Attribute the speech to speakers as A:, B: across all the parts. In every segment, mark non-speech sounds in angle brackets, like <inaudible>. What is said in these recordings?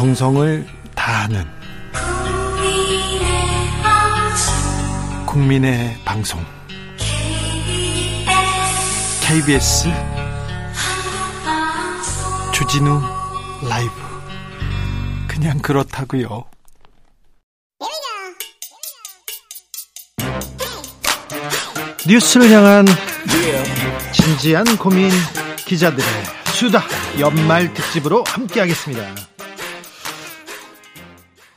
A: 정성을 다하는 국민의 방송 KBS 주진우 라이브 그냥 그렇다고요. 뉴스를 향한 진지한 고민 기자들의 수다 연말 특집으로 함께하겠습니다.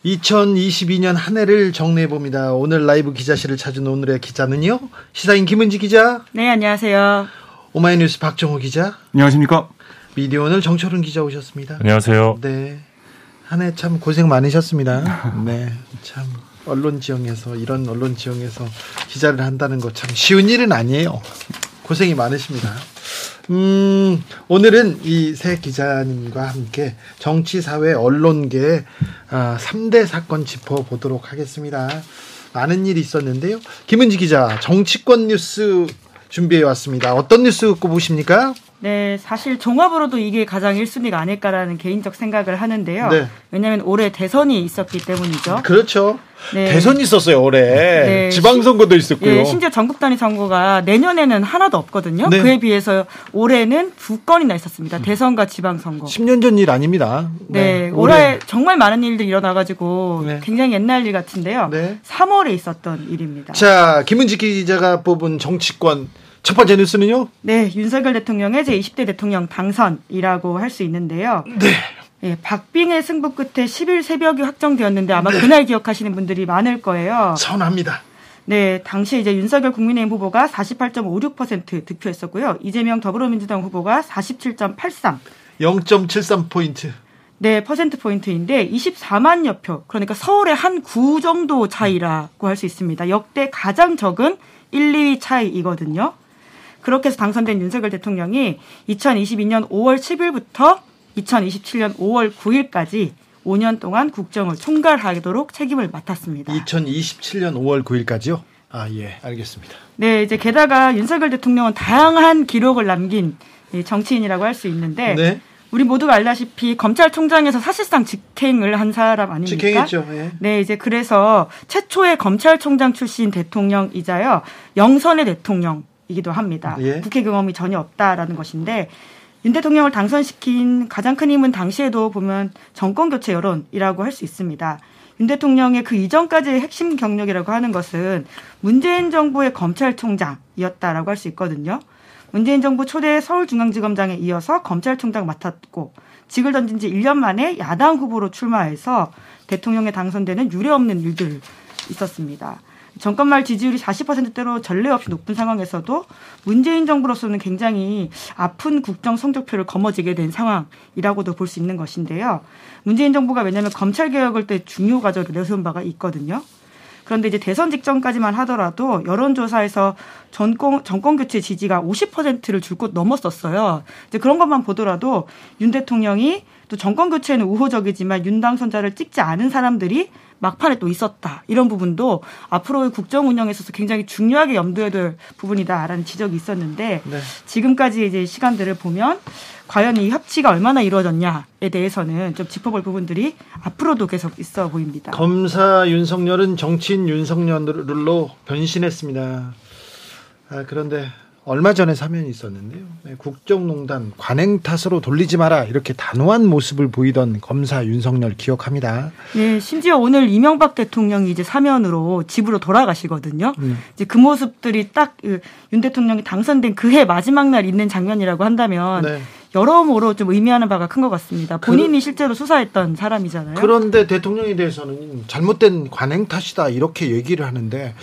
A: 2022년 한 해를 정리해 봅니다. 오늘 라이브 기자실을 찾은 오늘의 기자는요. 시사인 김은지 기자.
B: 네, 안녕하세요.
A: 오마이뉴스 박정호 기자.
C: 안녕하십니까?
A: 미디어 오늘 정철은 기자 오셨습니다.
C: 안녕하세요.
A: 네. 한 해 참 고생 많으셨습니다. 네. 참 언론 지형에서 이런 언론 지형에서 기자를 한다는 거 참 쉬운 일은 아니에요. 고생이 많으십니다. 음, 오늘은 이새 기자님과 함께 정치, 사회, 언론계 아, 3대 사건 짚어보도록 하겠습니다. 많은 일이 있었는데요. 김은지 기자, 정치권 뉴스 준비해 왔습니다. 어떤 뉴스 꼽으십니까?
B: 네, 사실 종합으로도 이게 가장 1순위가 아닐까라는 개인적 생각을 하는데요. 네. 왜냐하면 올해 대선이 있었기 때문이죠.
A: 그렇죠. 네. 대선이 있었어요 올해. 네. 지방선거도 있었고요. 네,
B: 심지어 전국 단위 선거가 내년에는 하나도 없거든요. 네. 그에 비해서 올해는 두 건이나 있었습니다. 대선과 지방선거.
A: 10년 전 일 아닙니다.
B: 네, 네. 올해, 올해 정말 많은 일들이 일어나가지고 네. 굉장히 옛날 일 같은데요. 3월에 있었던 일입니다.
A: 자, 김은지 기자가 뽑은 정치권 첫 번째 뉴스는요?
B: 네, 윤석열 대통령의 제20대 대통령 당선이라고 할 수 있는데요.
A: 네.
B: 네, 박빙의 승부 끝에 10일 새벽이 확정되었는데 아마 네. 그날 기억하시는 분들이 많을 거예요.
A: 선합니다.
B: 네, 당시 이제 윤석열 국민의힘 후보가 48.56% 득표했었고요. 이재명 더불어민주당 후보가 47.83.
A: 0.73포인트.
B: 네, 퍼센트 포인트인데 24만 여 표. 그러니까 서울의 한 구 정도 차이라고 할 수 있습니다. 역대 가장 적은 1, 2위 차이이거든요. 그렇게 해서 당선된 윤석열 대통령이 2022년 5월 10일부터 2027년 5월 9일까지 5년 동안 국정을 총괄하도록 책임을 맡았습니다.
A: 2027년 5월 9일까지요? 아, 예, 알겠습니다.
B: 네, 이제 게다가 윤석열 대통령은 다양한 기록을 남긴 정치인이라고 할 수 있는데 네. 우리 모두가 알다시피 검찰총장에서 사실상 직행을 한 사람 아닙니까?
A: 직행했죠. 예.
B: 네, 이제 그래서 최초의 검찰총장 출신 대통령이자요 영선의 대통령 이기도 합니다. 예. 국회 경험이 전혀 없다라는 것인데 윤 대통령을 당선시킨 가장 큰 힘은 당시에도 보면 정권 교체 여론이라고 할 수 있습니다. 윤 대통령의 그 이전까지의 핵심 경력이라고 하는 것은 문재인 정부의 검찰총장이었다라고 할 수 있거든요. 문재인 정부 초대 서울중앙지검장에 이어서 검찰총장 맡았고 직을 던진 지 1년 만에 야당 후보로 출마해서 대통령에 당선되는 유례 없는 일들 있었습니다. 정권 말 지지율이 40%대로 전례 없이 높은 상황에서도 문재인 정부로서는 굉장히 아픈 국정 성적표를 거머쥐게 된 상황이라고도 볼 수 있는 것인데요. 문재인 정부가 왜냐하면 검찰 개혁을 때 중요 과제로 내세운 바가 있거든요. 그런데 이제 대선 직전까지만 하더라도 여론조사에서 전권, 정권 교체 지지가 50%를 줄곧 넘었었어요. 이제 그런 것만 보더라도 윤 대통령이 또 정권 교체는 우호적이지만 윤 당 선자를 찍지 않은 사람들이 막판에 또 있었다. 이런 부분도 앞으로의 국정 운영에 있어서 굉장히 중요하게 염두에 둘 부분이다라는 지적이 있었는데 네. 지금까지 이제 시간들을 보면 과연 이 협치가 얼마나 이루어졌냐에 대해서는 좀 짚어볼 부분들이 앞으로도 계속 있어 보입니다.
A: 검사 윤석열은 정치인 윤석열로 변신했습니다. 아, 그런데 얼마 전에 사면이 있었는데요. 네, 국정농단 관행 탓으로 돌리지 마라 이렇게 단호한 모습을 보이던 검사 윤석열 기억합니다.
B: 네, 심지어 오늘 이명박 대통령이 이제 사면으로 집으로 돌아가시거든요. 음. 이제 그 모습들이 딱 윤 대통령이 당선된 그해 마지막 날 있는 장면이라고 한다면 네. 여러모로 좀 의미하는 바가 큰 것 같습니다. 본인이 그, 실제로 수사했던 사람이잖아요.
A: 그런데 대통령에 대해서는 잘못된 관행 탓이다 이렇게 얘기를 하는데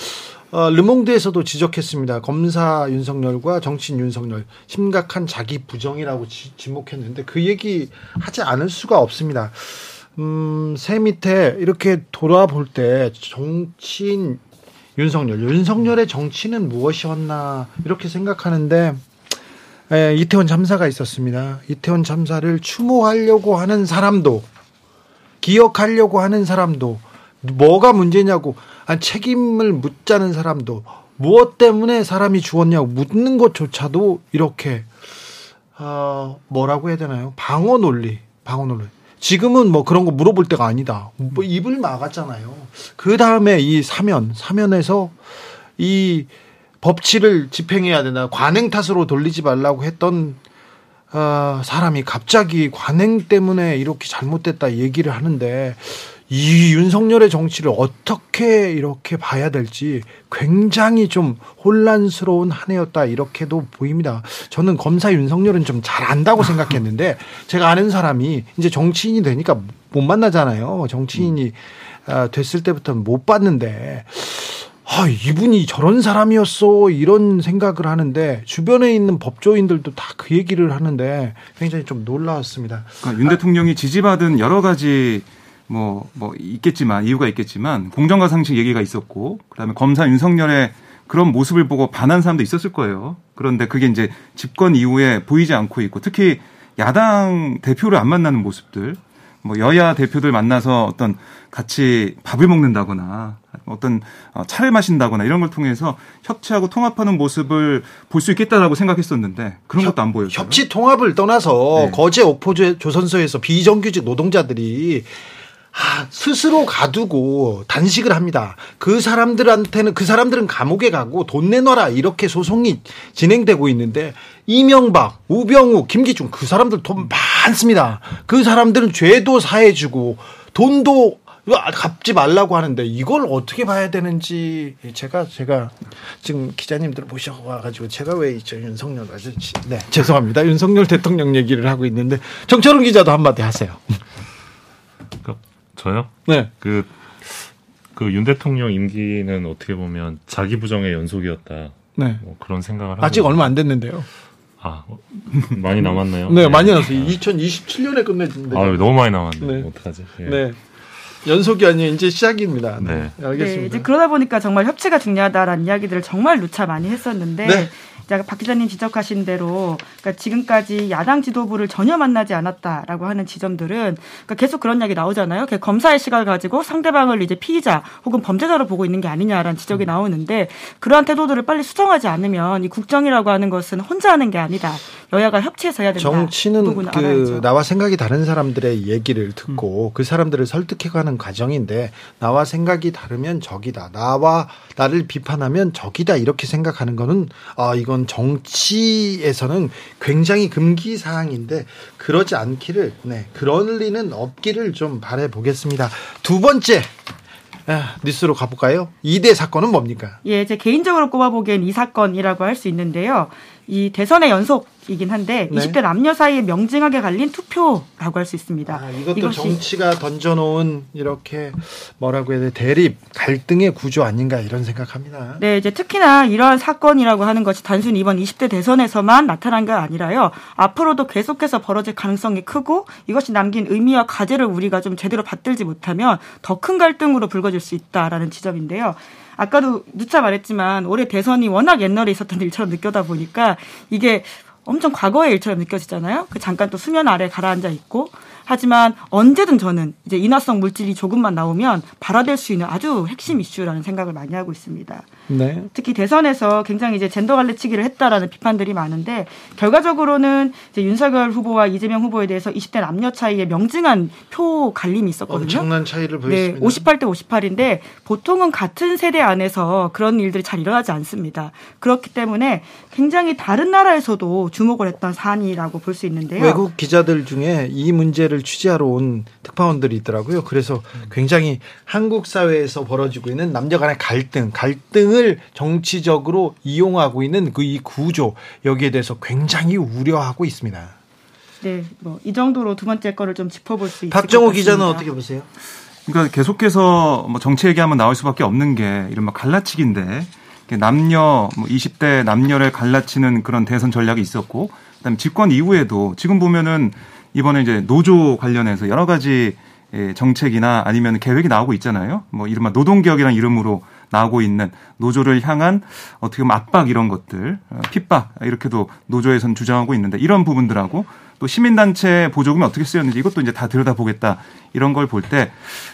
A: 어, 르몽드에서도 지적했습니다. 검사 윤석열과 정치인 윤석열 심각한 자기 부정이라고 지, 지목했는데 그 얘기 하지 않을 수가 없습니다. 음, 새 밑에 이렇게 돌아볼 때 정치인 윤석열, 윤석열의 정치는 무엇이었나 이렇게 생각하는데 에, 이태원 참사가 있었습니다. 이태원 참사를 추모하려고 하는 사람도 기억하려고 하는 사람도 뭐가 문제냐고 아니, 책임을 묻자는 사람도 무엇 때문에 사람이 죽었냐고 묻는 것조차도 이렇게 어, 뭐라고 해야 되나요? 방어 논리, 방어 논리. 지금은 뭐 그런 거 물어볼 때가 아니다. 뭐 입을 막았잖아요. 그 다음에 이 사면, 사면에서 이 법치를 집행해야 된다. 관행 탓으로 돌리지 말라고 했던 어, 사람이 갑자기 관행 때문에 이렇게 잘못됐다 얘기를 하는데 이 윤석열의 정치를 어떻게 이렇게 봐야 될지 굉장히 좀 혼란스러운 한 해였다 이렇게도 보입니다. 저는 검사 윤석열은 좀 잘 안다고 생각했는데 제가 아는 사람이 이제 정치인이 되니까 못 만나잖아요. 정치인이 아, 됐을 때부터는 못 봤는데 아, 이분이 저런 사람이었어. 이런 생각을 하는데, 주변에 있는 법조인들도 다 그 얘기를 하는데, 굉장히 좀 놀라웠습니다.
C: 그러니까 윤 대통령이 지지받은 여러 가지 뭐, 뭐, 있겠지만, 이유가 있겠지만, 공정과 상식 얘기가 있었고, 그 다음에 검사 윤석열의 그런 모습을 보고 반한 사람도 있었을 거예요. 그런데 그게 이제 집권 이후에 보이지 않고 있고, 특히 야당 대표를 안 만나는 모습들, 뭐 여야 대표들 만나서 어떤 같이 밥을 먹는다거나 어떤 어, 차를 마신다거나 이런 걸 통해서 협치하고 통합하는 모습을 볼 수 있겠다라고 생각했었는데 그런 협, 것도 안 보여요.
A: 협치 통합을 떠나서 네. 거제 옥포 조선소에서 비정규직 노동자들이 아, 스스로 가두고 단식을 합니다. 그 사람들한테는 그 사람들은 감옥에 가고 돈 내놔라 이렇게 소송이 진행되고 있는데 이명박, 우병우, 김기중 그 사람들 돈 많습니다. 그 사람들은 죄도 사해주고 돈도 갚지 말라고 하는데 이걸 어떻게 봐야 되는지 제가 제가 지금 기자님들 모셔와가지고 제가 왜 있죠 윤석열 아저씨 네 죄송합니다 윤석열 대통령 얘기를 하고 있는데 정철은 기자도 한마디 하세요.
D: 저요?
A: 네.
D: 그, 그 윤 대통령 임기는 어떻게 보면 자기 부정의 연속이었다.
A: 네.
D: 뭐 그런 생각을 하고.
A: 아직 얼마 안 됐는데요.
D: 아, 많이 남았나요?
A: 네, 네. 많이 남았어요. 2027년에 끝내는데.
D: 아, 너무 많이 남았네. 네. 어떡하지?
A: 예. 네. 연속이 아니에요. 이제 시작입니다. 네. 네. 알겠습니다.
B: 네, 이제 그러다 보니까 정말 협치가 중요하다라는 이야기들을 정말 누차 많이 했었는데 네. 박 기자님 지적하신 대로 그러니까 지금까지 야당 지도부를 전혀 만나지 않았다라고 하는 지점들은 그러니까 계속 그런 이야기 나오잖아요. 검사의 시각을 가지고 상대방을 이제 피의자 혹은 범죄자로 보고 있는 게 아니냐라는 지적이 나오는데 그러한 태도들을 빨리 수정하지 않으면 이 국정이라고 하는 것은 혼자 하는 게 아니다. 여야가 협치해서 해야 된다.
A: 정치는 그, 그 나와 생각이 다른 사람들의 얘기를 듣고 음. 그 사람들을 설득해가는 과정인데 나와 생각이 다르면 적이다. 나와 나를 비판하면 적이다 이렇게 생각하는 거는 아 이건 정치에서는 굉장히 금기 사항인데 그러지 않기를 네 그럴 리는 없기를 좀 바래 보겠습니다. 두 번째 아, 뉴스로 가볼까요? 2대 사건은 뭡니까?
B: 예, 제 개인적으로 꼽아보기엔 이 사건이라고 할 수 있는데요. 이 대선의 연속 이긴 한데 네. 20대 남녀 사이에 명징하게 갈린 투표라고 할 수 있습니다.
A: 아, 이것도 정치가 던져놓은 이렇게 뭐라고 해야 돼 대립 갈등의 구조 아닌가 이런 생각합니다.
B: 네, 이제 특히나 이러한 사건이라고 하는 것이 단순히 이번 20대 대선에서만 나타난 게 아니라요. 앞으로도 계속해서 벌어질 가능성이 크고 이것이 남긴 의미와 과제를 우리가 좀 제대로 받들지 못하면 더 큰 갈등으로 불거질 수 있다라는 지점인데요. 아까도 누차 말했지만 올해 대선이 워낙 옛날에 있었던 일처럼 느껴다 보니까 이게 엄청 과거의 일처럼 느껴지잖아요. 그 잠깐 또 수면 아래 가라앉아 있고 하지만 언제든 저는 이제 인화성 물질이 조금만 나오면 발화될 수 있는 아주 핵심 이슈라는 생각을 많이 하고 있습니다.
A: 네.
B: 특히 대선에서 굉장히 이제 젠더 갈래치기를 했다라는 비판들이 많은데 결과적으로는 이제 윤석열 후보와 이재명 후보에 대해서 20대 남녀 차이에 명징한 표 갈림이 있었거든요.
A: 엄청난 차이를 보였습니다.
B: 네, 58대 58인데 보통은 같은 세대 안에서 그런 일들이 잘 일어나지 않습니다. 그렇기 때문에 굉장히 다른 나라에서도 주목을 했던 사안이라고 볼 수 있는데요.
A: 외국 기자들 중에 이 문제를 이슈를 취재하러 온 특파원들이 있더라고요. 그래서 굉장히 한국 사회에서 벌어지고 있는 남녀 간의 갈등, 갈등을 정치적으로 이용하고 있는 그 이 구조 여기에 대해서 굉장히 우려하고 있습니다.
B: 네, 뭐 이 정도로 두 번째 거를 좀 짚어볼 수 있을
A: 박정호 기자는 어떻게 보세요?
C: 그러니까 계속해서 뭐 정치 얘기하면 나올 수밖에 없는 게 이른바 갈라치기인데 남녀 뭐 20대 남녀를 갈라치는 그런 대선 전략이 있었고 그다음에 집권 이후에도 지금 보면은 이번에 이제 노조 관련해서 여러 가지 예, 정책이나 아니면 계획이 나오고 있잖아요. 뭐 이른바 노동개혁이라는 이름으로 나오고 있는 노조를 향한 어떻게 보면 압박 이런 것들, 어, 핍박 이렇게도 노조에선 주장하고 있는데 이런 부분들하고 또 시민단체 보조금이 어떻게 쓰였는지 이것도 이제 다 들여다보겠다 이런 걸 볼 때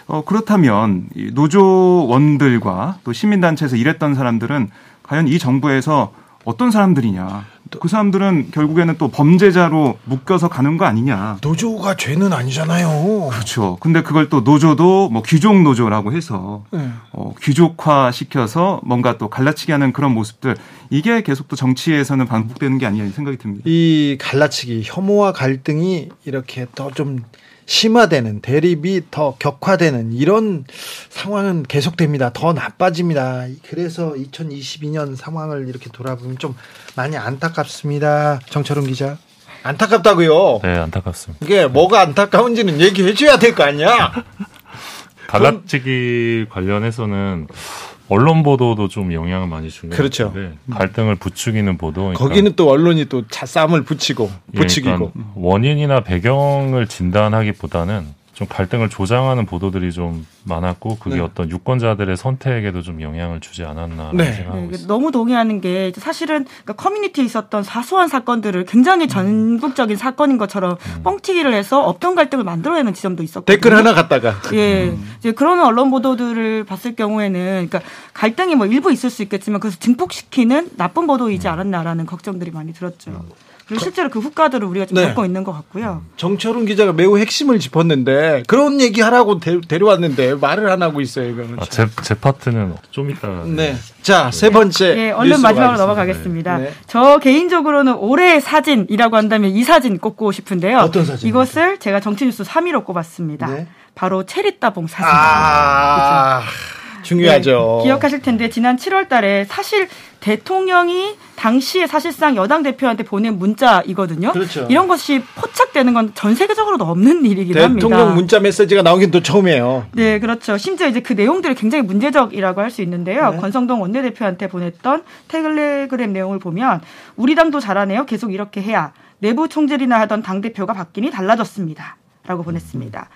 C: 어, 그렇다면 노조원들과 또 시민단체에서 일했던 사람들은 과연 이 정부에서 어떤 사람들이냐. 그 사람들은 결국에는 또 범죄자로 묶여서 가는 거 아니냐.
A: 노조가 죄는 아니잖아요.
C: 그렇죠. 근데 그걸 또 노조도 뭐 귀족 노조라고 해서 네. 어, 귀족화 시켜서 뭔가 또 갈라치기 하는 그런 모습들 이게 계속 또 정치에서는 반복되는 게 아니냐 생각이 듭니다.
A: 이 갈라치기 혐오와 갈등이 이렇게 더좀 심화되는 대립이 더 격화되는 이런 상황은 계속됩니다. 더 나빠집니다. 그래서 2022년 상황을 이렇게 돌아보면 좀 많이 안타깝습니다. 정철웅 기자. 안타깝다고요?
D: 네, 안타깝습니다.
A: 이게 뭐가 안타까운지는 얘기해 줘야 될 거 아니야? <laughs>
D: 갈라치기 관련해서는 언론 보도도 좀 영향을 많이 주는
A: 그렇죠.
D: 갈등을 부추기는 보도.
A: 그러니까 거기는 또 언론이 또 싸움을 붙이고 예, 부추기고
D: 그러니까 원인이나 배경을 진단하기보다는 좀 갈등을 조장하는 보도들이 좀 많았고 그게 네. 어떤 유권자들의 선택에도 좀 영향을 주지 않았나 네. 생각하고 네,
B: 너무 동의하는 게 사실은 그러니까 커뮤니티에 있었던 사소한 사건들을 굉장히 전국적인 사건인 것처럼 음. 뻥튀기를 해서 업종 갈등을 만들어내는 지점도 있었고
A: 댓글 하나 갖다가
B: 예 음. 이제 그런 언론 보도들을 봤을 경우에는 그러니까 갈등이 뭐 일부 있을 수 있겠지만 그것을 증폭시키는 나쁜 보도이지 음. 않았나라는 걱정들이 많이 들었죠. 음. 그리고 실제로 그 후과들을 우리가 좀 네. 겪고 있는 것 같고요.
A: 정철훈 기자가 매우 핵심을 짚었는데 그런 얘기 하라고 데, 려왔는데 말을 안 하고 있어요. 이거는.
D: 아, 제, 제 파트는 좀 이따.
A: 네. 자, 세 번째.
B: 네, 얼른 마지막으로 넘어가겠습니다. 네. 저 개인적으로는 올해의 사진이라고 한다면 이 사진 꼽고 싶은데요.
A: 어떤 사진?
B: 이것을 제가 정치뉴스 3위로 꼽았습니다. 네. 바로 체리 따봉 사진입니다. 아~
A: 그렇죠? 중요하죠.
B: 네, 기억하실 텐데 지난 7월 달에 사실 대통령이 당시에 사실상 여당 대표한테 보낸 문자이거든요. 그렇죠. 이런 것이 포착되는 건 전 세계적으로도 없는 일이긴
A: 합니다. 대통령 문자 메시지가 나오긴 또 처음이에요.
B: 네, 그렇죠. 심지어 이제 그 내용들이 굉장히 문제적이라고 할 수 있는데요. 네. 권성동 원내대표한테 보냈던 텔레그램 내용을 보면 우리 당도 잘하네요. 계속 이렇게 해야 내부 총질이나 하던 당 대표가 바뀌니 달라졌습니다. 라고 보냈습니다.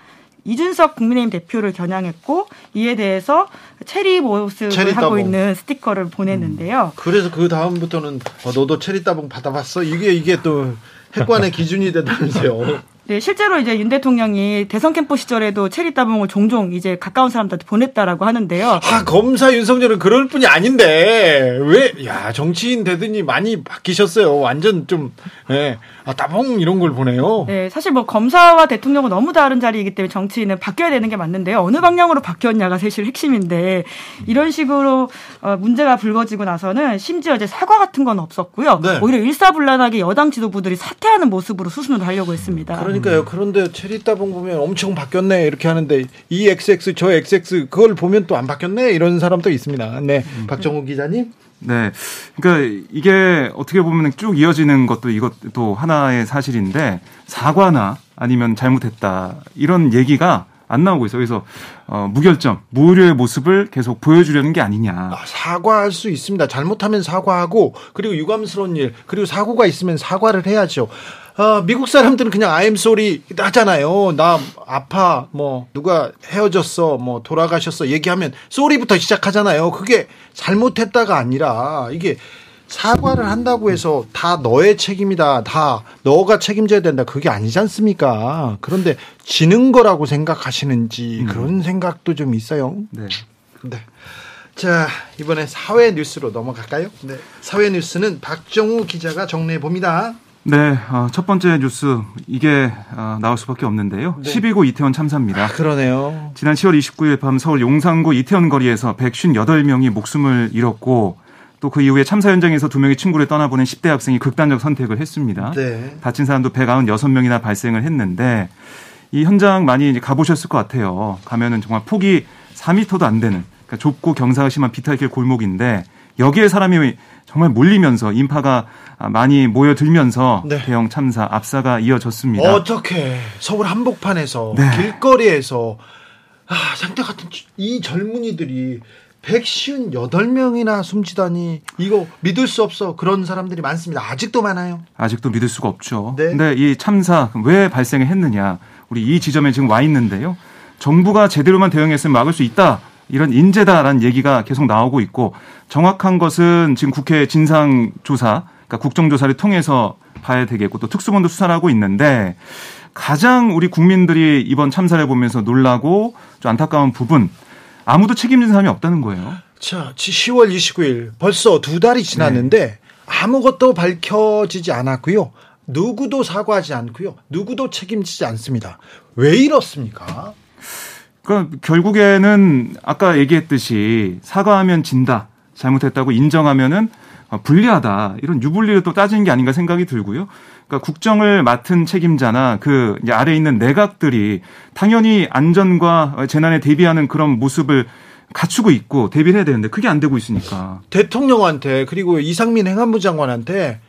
B: 이준석 국민의힘 대표를 겨냥했고 이에 대해서 체리 모습을 체리 하고 있는 스티커를 보냈는데요.
A: 음. 그래서 그 다음부터는 어, 너도 체리 따봉 받아봤어? 이게 이게 또 핵관의 기준이 된다면서요.
B: 네, 실제로 이제 윤 대통령이 대선 캠프 시절에도 체리 따봉을 종종 이제 가까운 사람들한테 보냈다라고 하는데요.
A: 아, 검사 윤석열은 그럴 뿐이 아닌데 왜 야, 정치인 되더니 많이 바뀌셨어요. 완전 좀 예. 아, 따봉 이런 걸 보내요.
B: 네, 사실 뭐 검사와 대통령은 너무 다른 자리이기 때문에 정치인은 바뀌어야 되는 게 맞는데요. 어느 방향으로 바뀌었냐가 사실 핵심인데 이런 식으로 어, 문제가 불거지고 나서는 심지어 이제 사과 같은 건 없었고요. 네. 오히려 일사불란하게 여당 지도부들이 사퇴하는 모습으로 수순을 하려고 했습니다.
A: 그 러니까요. 그런데 체리 따봉 보면 엄청 바뀌었네 이렇게 하는데 이 XX 저 XX 그걸 보면 또 안 바뀌었네 이런 사람도 있습니다. 네, 음. 박정우 기자님.
C: 네. 그러니까 이게 어떻게 보면 쭉 이어지는 것도 이것도 하나의 사실인데 사과나 아니면 잘못했다 이런 얘기가 안 나오고 있어요. 그래서 어, 무결점, 무료의 모습을 계속 보여주려는 게 아니냐. 아,
A: 사과할 수 있습니다. 잘못하면 사과하고 그리고 유감스러운 일 그리고 사고가 있으면 사과를 해야죠. 어, 미국 사람들은 그냥 I'm sorry 하잖아요. 나 아파, 뭐, 누가 헤어졌어, 뭐, 돌아가셨어, 얘기하면 sorry부터 시작하잖아요. 그게 잘못했다가 아니라, 이게 사과를 한다고 해서 다 너의 책임이다. 다 너가 책임져야 된다. 그게 아니지 않습니까? 그런데 지는 거라고 생각하시는지 음. 그런 생각도 좀 있어요. 네. 네. 자, 이번에 사회 뉴스로 넘어갈까요? 네. 사회 뉴스는 박정우 기자가 정리해 봅니다.
C: 네, 어, 첫 번째 뉴스 이게 어, 나올 수밖에 없는데요. 네. 12구 이태원 참사입니다. 아,
A: 그러네요.
C: 지난 10월 29일 밤 서울 용산구 이태원 거리에서 158명이 목숨을 잃었고 또 그 이후에 참사 현장에서 두 명의 친구를 떠나보낸 10대 학생이 극단적 선택을 했습니다. 네. 다친 사람도 196명이나 발생을 했는데 이 현장 많이 가보셨을 것 같아요. 가면은 정말 폭이 4미터도 안 되는 그러니까 좁고 경사가 심한 비탈길 골목인데 여기에 사람이 정말 몰리면서 인파가 많이 모여들면서 네. 대형 참사 압사가 이어졌습니다.
A: 어떻게 서울 한복판에서 네. 길거리에서 아, 상태 같은 이 젊은이들이 158명이나 숨지다니 이거 믿을 수 없어 그런 사람들이 많습니다. 아직도 많아요.
C: 아직도 믿을 수가 없죠. 네. 근데 이 참사 왜 발생했느냐 우리 이 지점에 지금 와 있는데요. 정부가 제대로만 대응했으면 막을 수 있다. 이런 인재다라는 얘기가 계속 나오고 있고 정확한 것은 지금 국회 진상조사, 그러니까 국정조사를 통해서 봐야 되겠고 또 특수본도 수사를 하고 있는데 가장 우리 국민들이 이번 참사를 보면서 놀라고 좀 안타까운 부분 아무도 책임진 사람이 없다는 거예요.
A: 자, 10월 29일 벌써 두 달이 지났는데 네. 아무것도 밝혀지지 않았고요. 누구도 사과하지 않고요. 누구도 책임지지 않습니다. 왜 이렇습니까?
C: 그 결국에는 아까 얘기했듯이 사과하면 진다. 잘못했다고 인정하면은 불리하다. 이런 유불리를 또 따지는 게 아닌가 생각이 들고요. 그러니까 국정을 맡은 책임자나 그 아래 있는 내각들이 당연히 안전과 재난에 대비하는 그런 모습을 갖추고 있고 대비를 해야 되는데 그게 안 되고 있으니까.
A: 대통령한테 그리고 이상민 행안부 장관한테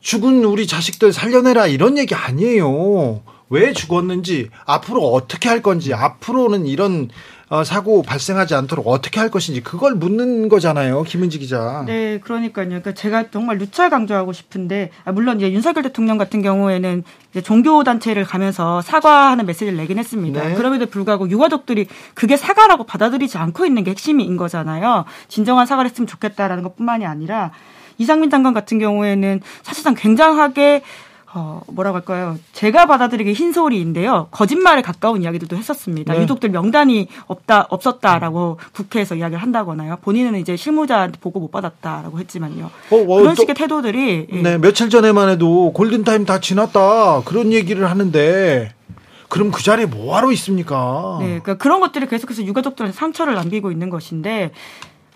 A: 죽은 우리 자식들 살려내라 이런 얘기 아니에요. 왜 죽었는지 앞으로 어떻게 할 건지 앞으로는 이런 어, 사고 발생하지 않도록 어떻게 할 것인지 그걸 묻는 거잖아요, 김은지 기자.
B: 네, 그러니까요. 그러니까 제가 정말 누차 강조하고 싶은데 아, 물론 이제 윤석열 대통령 같은 경우에는 이제 종교 단체를 가면서 사과하는 메시지를 내긴 했습니다. 네. 그럼에도 불구하고 유가족들이 그게 사과라고 받아들이지 않고 있는 게 핵심인 거잖아요. 진정한 사과를 했으면 좋겠다라는 것뿐만이 아니라 이상민 장관 같은 경우에는 사실상 굉장하게 어, 뭐라고 할까요? 제가 받아들이기 흰소리인데요. 거짓말에 가까운 이야기들도 했었습니다. 네. 유족들 명단이 없다, 없었다라고 국회에서 이야기를 한다거나요. 본인은 이제 실무자한테 보고 못 받았다라고 했지만요. 어, 어, 그런 또, 식의 태도들이.
A: 예. 네, 며칠 전에만 해도 골든타임 다 지났다. 그런 얘기를 하는데. 그럼 그 자리에 뭐하러 있습니까?
B: 네, 그러니까 그런 것들이 계속해서 유가족들한테 상처를 남기고 있는 것인데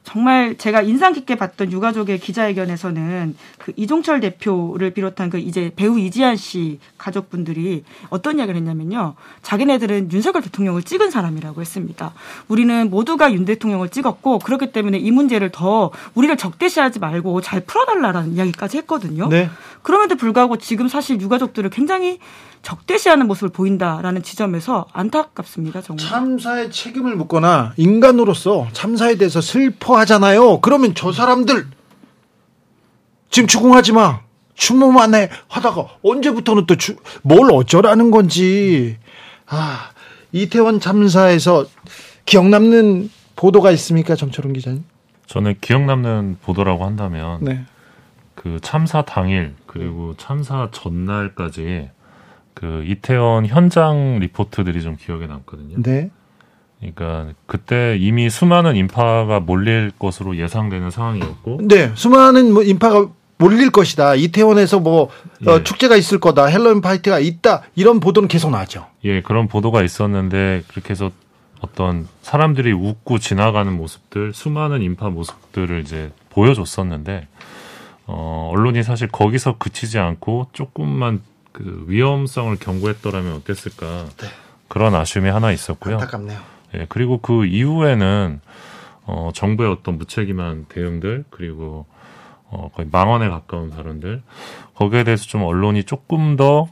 B: 정말 제가 인상 깊게 봤던 유가족의 기자회견에서는 그 이종철 대표를 비롯한 그 이제 배우 이지한 씨 가족분들이 어떤 이야기를 했냐면요. 자기네들은 윤석열 대통령을 찍은 사람이라고 했습니다. 우리는 모두가 윤 대통령을 찍었고 그렇기 때문에 이 문제를 더 우리를 적대시하지 말고 잘 풀어달라라는 이야기까지 했거든요. 네. 그럼에도 불구하고 지금 사실 유가족들을 굉장히 적대시하는 모습을 보인다라는 지점에서 안타깝습니다. 정말.
A: 참사의 책임을 묻거나 인간으로서 참사에 대해서 슬퍼하잖아요. 그러면 저 사람들 지금 추궁하지 마. 추모만 해 하다가 언제부터는 또 뭘 어쩌라는 건지. 아, 이태원 참사에서 기억 남는 보도가 있습니까, 정철훈 기자님?
D: 저는 기억 남는 보도라고 한다면 네. 그 참사 당일 그리고 참사 전날까지 그 이태원 현장 리포트들이 좀 기억에 남거든요. 네. 그러니까 그때 이미 수많은 인파가 몰릴 것으로 예상되는 상황이었고.
A: 네, 수많은 뭐 인파가 몰릴 것이다. 이태원에서 뭐 어, 예. 어, 축제가 있을 거다. 핼러윈 파티가 있다. 이런 보도는 계속 나죠.
D: 예, 그런 보도가 있었는데 그렇게 해서 어떤 사람들이 웃고 지나가는 모습들, 수많은 인파 모습들을 이제 보여줬었는데 어, 언론이 사실 거기서 그치지 않고 조금만 그 위험성을 경고했더라면 어땠을까 네. 그런 아쉬움이 하나 있었고요.
A: 안타깝네요.
D: 예, 그리고 그 이후에는 어, 정부의 어떤 무책임한 대응들 그리고 어, 거의 망언에 가까운 발언들 거기에 대해서 좀 언론이 조금 더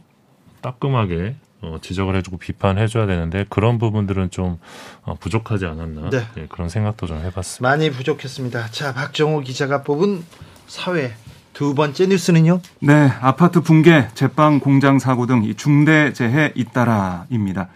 D: 따끔하게 어, 지적을 해주고 비판해줘야 되는데 그런 부분들은 좀 어, 부족하지 않았나 네. 예, 그런 생각도 좀 해봤습니다.
A: 많이 부족했습니다. 자 박정호 기자가 뽑은 사회 두 번째 뉴스는요?
C: 네, 아파트 붕괴, 제빵 공장 사고 등 중대 재해 잇따라입니다.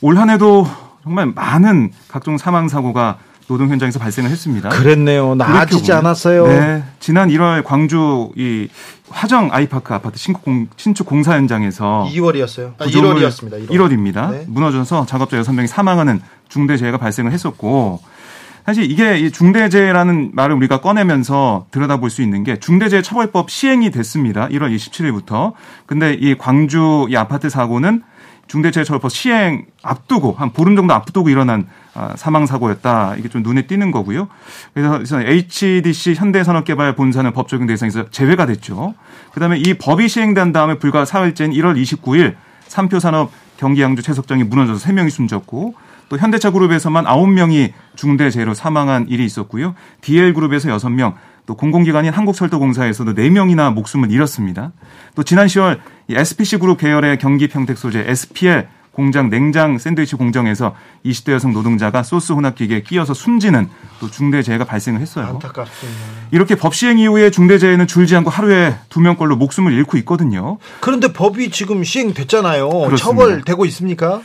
C: 올 한해도 정말 많은 각종 사망 사고가 노동 현장에서 발생을 했습니다.
A: 그랬네요. 나아지지 않았어요. 네,
C: 지난 1월 광주 이 화정 아이파크 아파트 신축, 공, 신축 공사 현장에서
A: 2월이었어요. 아, 1월이었습니다.
C: 1월. 입니다 네. 무너져서 작업자 6명이 사망하는 중대 재해가 발생을 했었고 사실 이게 중대재해라는 말을 우리가 꺼내면서 들여다볼 수 있는 게 중대재해처벌법 시행이 됐습니다. 1월 27일부터. 근데 이 광주 이 아파트 사고는 중대재해처벌법 시행 앞두고 한 보름 정도 앞두고 일어난 아, 사망 사고였다. 이게 좀 눈에 띄는 거고요. 그래서 HDC 현대산업개발 본사는 법 적용 대상에서 제외가 됐죠. 그다음에 이 법이 시행된 다음에 불과 4일째인 1월 29일 삼표산업 경기 양주 채석장이 무너져서 3명이 숨졌고 또 현대차 그룹에서만 9명이 중대재해로 사망한 일이 있었고요. DL그룹에서 6명, 또 공공기관인 한국철도공사에서도 4명이나 목숨을 잃었습니다. 또 지난 10월 SPC 그룹 계열의 경기 평택 소재 SPL 공장 냉장 샌드위치 공정에서 20대 여성 노동자가 소스 혼합기계에 끼어서 숨지는 또 중대재해가 발생을 했어요.
A: 안타깝습니다.
C: 이렇게 법 시행 이후에 중대재해는 줄지 않고 하루에 두 명꼴로 목숨을 잃고 있거든요.
A: 그런데 법이 지금 시행됐잖아요. 그렇습니다. 처벌되고 있습니까?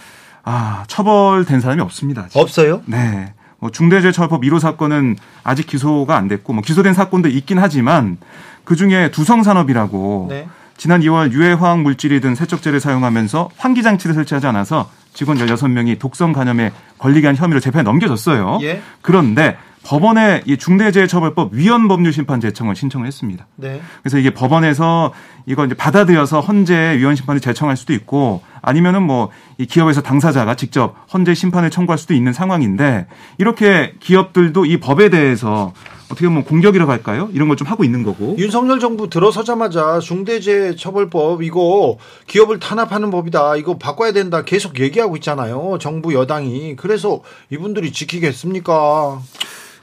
C: 아, 처벌된 사람이 없습니다.
A: 지금. 없어요?
C: 네. 뭐 중대재해처벌법 1호 사건은 아직 기소가 안 됐고 뭐 기소된 사건도 있긴 하지만 그 중에 두성 산업이라고 네. 지난 2월 유해 화학 물질이 든 세척제를 사용하면서 환기 장치를 설치하지 않아서 직원 16명이 독성 간염에 걸리게 한 혐의로 재판에 넘겨졌어요.
A: 예.
C: 그런데 법원에 이 중대재해처벌법 위헌 법률 심판 제청을 신청을 했습니다.
A: 네.
C: 그래서 이게 법원에서 이거 이제 받아들여서 헌재 위헌 심판을 제청할 수도 있고 아니면은 뭐 이 기업에서 당사자가 직접 헌재 심판을 청구할 수도 있는 상황인데 이렇게 기업들도 이 법에 대해서 어떻게 보면 공격이라고 할까요? 이런 걸 좀 하고 있는 거고.
A: 윤석열 정부 들어서자마자 중대재해처벌법 이거 기업을 탄압하는 법이다. 이거 바꿔야 된다. 계속 얘기하고 있잖아요. 정부 여당이. 그래서 이분들이 지키겠습니까?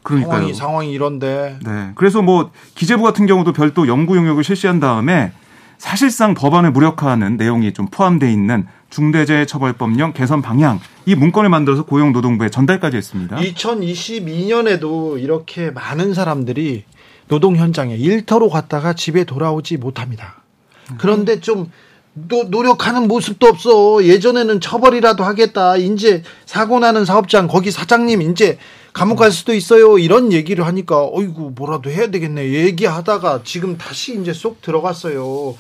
C: 그러니까요.
A: 상황이 상황이 이런데.
C: 네. 그래서 뭐 기재부 같은 경우도 별도 연구 용역을 실시한 다음에 사실상 법안을 무력화하는 내용이 좀 포함되어 있는 중대재해처벌법령 개선 방향 이 문건을 만들어서 고용노동부에 전달까지 했습니다.
A: 2022년에도 이렇게 많은 사람들이 노동 현장에 일터로 갔다가 집에 돌아오지 못합니다. 그런데 좀 노, 노력하는 모습도 없어. 예전에는 처벌이라도 하겠다. 이제 사고 나는 사업장 거기 사장님 이제 감옥 갈 수도 있어요. 이런 얘기를 하니까 어이구 뭐라도 해야 되겠네. 얘기하다가 지금 다시 이제 쏙 들어갔어요.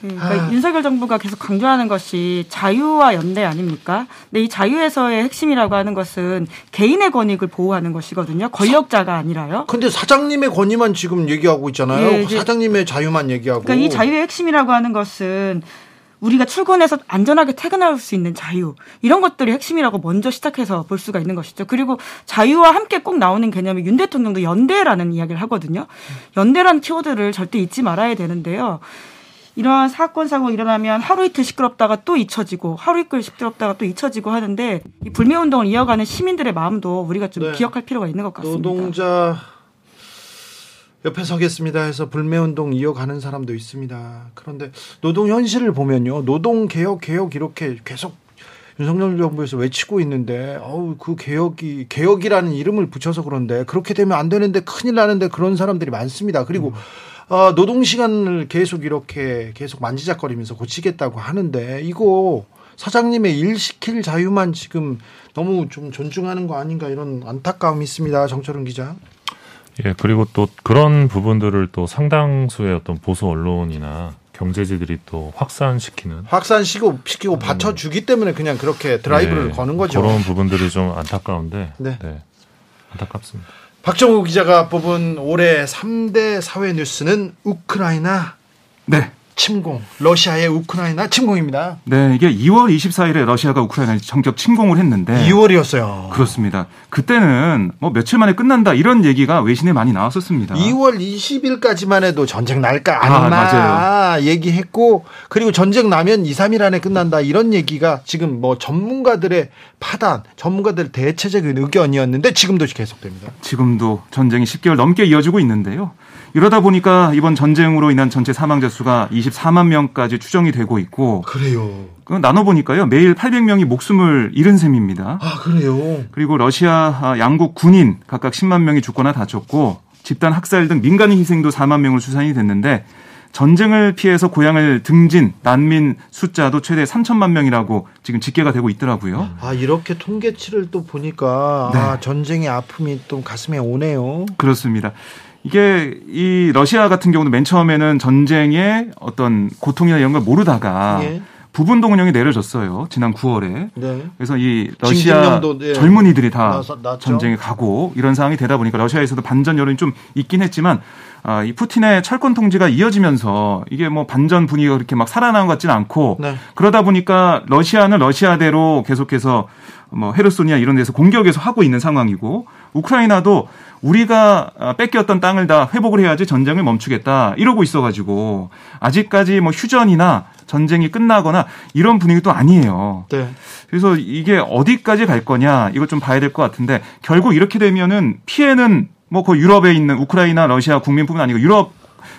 B: 그러니까 아. 윤석열 정부가 계속 강조하는 것이 자유와 연대 아닙니까? 근데 이 자유에서의 핵심이라고 하는 것은 개인의 권익을 보호하는 것이거든요. 권력자가 아니라요.
A: 근데 사장님의 권위만 지금 얘기하고 있잖아요. 예, 사장님의 자유만 얘기하고.
B: 그러니까 이 자유의 핵심이라고 하는 것은 우리가 출근해서 안전하게 퇴근할 수 있는 자유 이런 것들이 핵심이라고 먼저 시작해서 볼 수가 있는 것이죠. 그리고 자유와 함께 꼭 나오는 개념이 윤 대통령도 연대라는 이야기를 하거든요. 연대라는 키워드를 절대 잊지 말아야 되는데요. 이러한 사건 사고 일어나면 하루 이틀 시끄럽다가 또 잊혀지고 하루 이틀 시끄럽다가 또 잊혀지고 하는데 이 불매 운동을 이어가는 시민들의 마음도 우리가 좀 네. 기억할 필요가 있는 것 같습니다.
A: 노동자 옆에 서겠습니다 해서 불매운동 이어가는 사람도 있습니다. 그런데 노동 현실을 보면요. 노동 개혁, 개혁 이렇게 계속 윤석열 정부에서 외치고 있는데, 어우, 그 개혁이, 개혁이라는 이름을 붙여서 그런데, 그렇게 되면 안 되는데 큰일 나는데 그런 사람들이 많습니다. 그리고, 음. 어, 노동시간을 계속 이렇게 계속 만지작거리면서 고치겠다고 하는데, 이거 사장님의 일 시킬 자유만 지금 너무 좀 존중하는 거 아닌가 이런 안타까움이 있습니다. 정철은 기자.
D: 예, 그리고 또 그런 부분들을 또 상당수의 어떤 보수 언론이나 경제지들이 또 확산시키는
A: 확산시키고 시키고 받쳐주기 때문에 그냥 그렇게 드라이브를 네, 거는 거죠.
D: 그런 부분들이 좀 안타까운데 네. 네. 안타깝습니다.
A: 박정우 기자가 뽑은 올해 3대 사회 뉴스는 우크라이나
C: 네.
A: 침공, 러시아의 우크라이나 침공입니다.
C: 네, 이게 2월 24일에 러시아가 우크라이나에 정적 침공을 했는데
A: 2월이었어요.
C: 그렇습니다. 그때는 뭐 며칠 만에 끝난다 이런 얘기가 외신에 많이 나왔었습니다.
A: 2월 20일까지만 해도 전쟁 날까 안 아, 나 얘기했고 그리고 전쟁 나면 2, 3일 안에 끝난다 이런 얘기가 지금 뭐 전문가들의 파단, 전문가들 대체적인 의견이었는데 지금도 계속됩니다.
C: 지금도 전쟁이 10개월 넘게 이어지고 있는데요. 이러다 보니까 이번 전쟁으로 인한 전체 사망자 수가 24만 명까지 추정이 되고 있고
A: 그래요.
C: 그 나눠 보니까요. 매일 800명이 목숨을 잃은 셈입니다.
A: 아, 그래요.
C: 그리고 러시아 양국 군인 각각 10만 명이 죽거나 다쳤고 집단 학살 등 민간인 희생도 4만 명으로 추산이 됐는데 전쟁을 피해서 고향을 등진 난민 숫자도 최대 3천만 명이라고 지금 집계가 되고 있더라고요.
A: 아 이렇게 통계치를 또 보니까 네. 아, 전쟁의 아픔이 또 가슴에 오네요.
C: 그렇습니다. 이게 이 러시아 같은 경우는 맨 처음에는 전쟁의 어떤 고통이나 이런 걸 모르다가 예. 부분 동원령이 내려졌어요. 지난 9월에. 네. 그래서 이 러시아 예. 젊은이들이 다 나서, 전쟁에 가고 이런 상황이 되다 보니까 러시아에서도 반전 여론이 좀 있긴 했지만 아, 이 푸틴의 철권 통지가 이어지면서 이게 뭐 반전 분위기가 그렇게 막 살아나는 것 같지는 않고 네. 그러다 보니까 러시아는 러시아대로 계속해서 뭐 헤르소니아 이런 데서 공격해서 하고 있는 상황이고 우크라이나도 우리가 아, 뺏겼던 땅을 다 회복을 해야지 전쟁을 멈추겠다 이러고 있어가지고 아직까지 뭐 휴전이나 전쟁이 끝나거나 이런 분위기도 아니에요. 네. 그래서 이게 어디까지 갈 거냐 이걸 좀 봐야 될 것 같은데 결국 이렇게 되면은 피해는 뭐 그 유럽에 있는 우크라이나 러시아 국민뿐만 아니고 유럽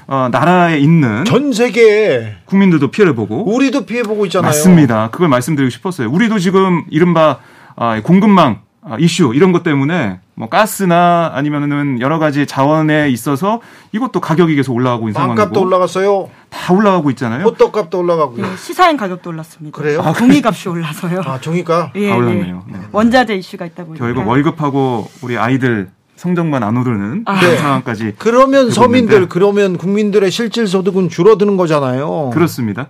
C: 어, 나라에 있는
A: 전 세계
C: 국민들도 피해를 보고
A: 우리도 피해 보고 있잖아요.
C: 맞습니다. 그걸 말씀드리고 싶었어요. 우리도 지금 이른바 아, 공급망 아, 이슈 이런 것 때문에 뭐 가스나 아니면은 여러 가지 자원에 있어서 이것도 가격이 계속 올라가고 있는 상황이고
A: 값도 올라갔어요.
C: 다 올라가고 있잖아요.
A: 호떡값도 올라가고 네,
B: 시사인 가격도 올랐습니다.
A: 그래요?
B: 아, 종이값이 올라서요.
A: 아 종이값 <laughs>
B: 예,
C: 다 올랐네요.
B: 예. 네. 원자재 이슈가 있다 보니까
C: 결국 월급하고 우리 아이들 성적만 안 오르는 아. 그런 네. 상황까지.
A: 그러면 서민들, 그러면 국민들의 실질 소득은 줄어드는 거잖아요.
C: 그렇습니다.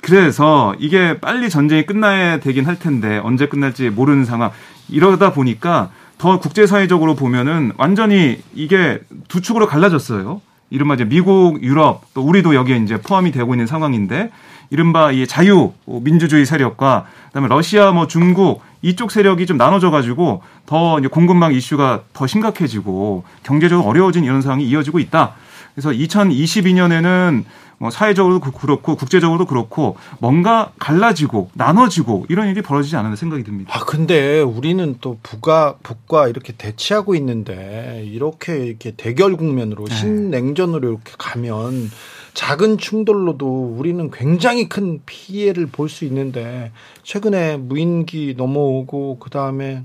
C: 그래서 이게 빨리 전쟁이 끝나야 되긴 할 텐데 언제 끝날지 모르는 상황. 이러다 보니까 더 국제사회적으로 보면은 완전히 이게 두 축으로 갈라졌어요. 이른바 이제 미국, 유럽, 또 우리도 여기에 이제 포함이 되고 있는 상황인데 이른바 이 자유 민주주의 세력과 그다음에 러시아 뭐 중국 이쪽 세력이 좀 나눠져 가지고 더 이제 공급망 이슈가 더 심각해지고 경제적으로 어려워진 이런 상황이 이어지고 있다. 그래서 2022년에는 뭐 사회적으로도 그 그렇고 국제적으로도 그렇고 뭔가 갈라지고 나눠지고 이런 일이 벌어지지 않는 생각이 듭니다.
A: 아 근데 우리는 또 북과 북과 이렇게 대치하고 있는데 이렇게 이렇게 대결 국면으로 네. 신냉전으로 이렇게 가면 작은 충돌로도 우리는 굉장히 큰 피해를 볼 수 있는데 최근에 무인기 넘어오고 그 다음에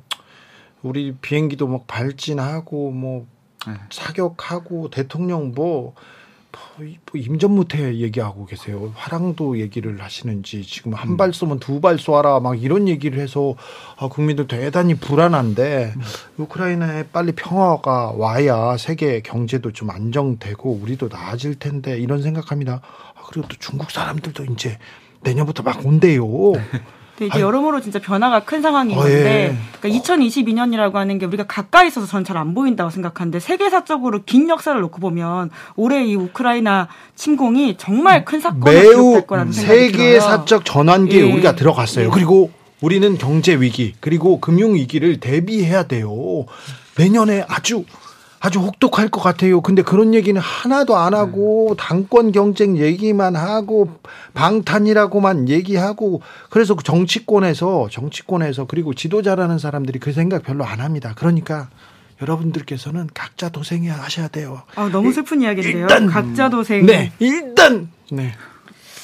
A: 우리 비행기도 막 발진하고 뭐 네. 사격하고 대통령 뭐 임전무태 얘기하고 계세요. 화랑도 얘기를 하시는지 지금 한발 음. 쏘면 두 발 쏘아라 막 이런 얘기를 해서 아, 국민들 대단히 불안한데 음. 우크라이나에 빨리 평화가 와야 세계 경제도 좀 안정되고 우리도 나아질 텐데 이런 생각합니다. 아, 그리고 또 중국 사람들도 이제 내년부터 막 온대요.
B: 네, 이제 여러모로 진짜 변화가 큰 상황이 있는데, 어, 예. 그러니까 2022년이라고 하는 게 우리가 가까이 있어서 전 잘 안 보인다고 생각하는데 세계사적으로 긴 역사를 놓고 보면 올해 이 우크라이나 침공이 정말 큰 사건으로
A: 기록될 거라는 생각이 들어요. 세계사적 전환기에 예. 우리가 들어갔어요. 예. 그리고 우리는 경제 위기 그리고 금융 위기를 대비해야 돼요. 내년에 아주 아주 혹독할 것 같아요. 근데 그런 얘기는 하나도 안 하고 네. 당권 경쟁 얘기만 하고 방탄이라고만 얘기하고 그래서 그 정치권에서 정치권에서 그리고 지도자라는 사람들이 그 생각 별로 안 합니다. 그러니까 여러분들께서는 각자 도생하셔야 돼요.
B: 아, 너무 슬픈 이야기인데요. 일단 각자 도생.
A: 네, 일단 네.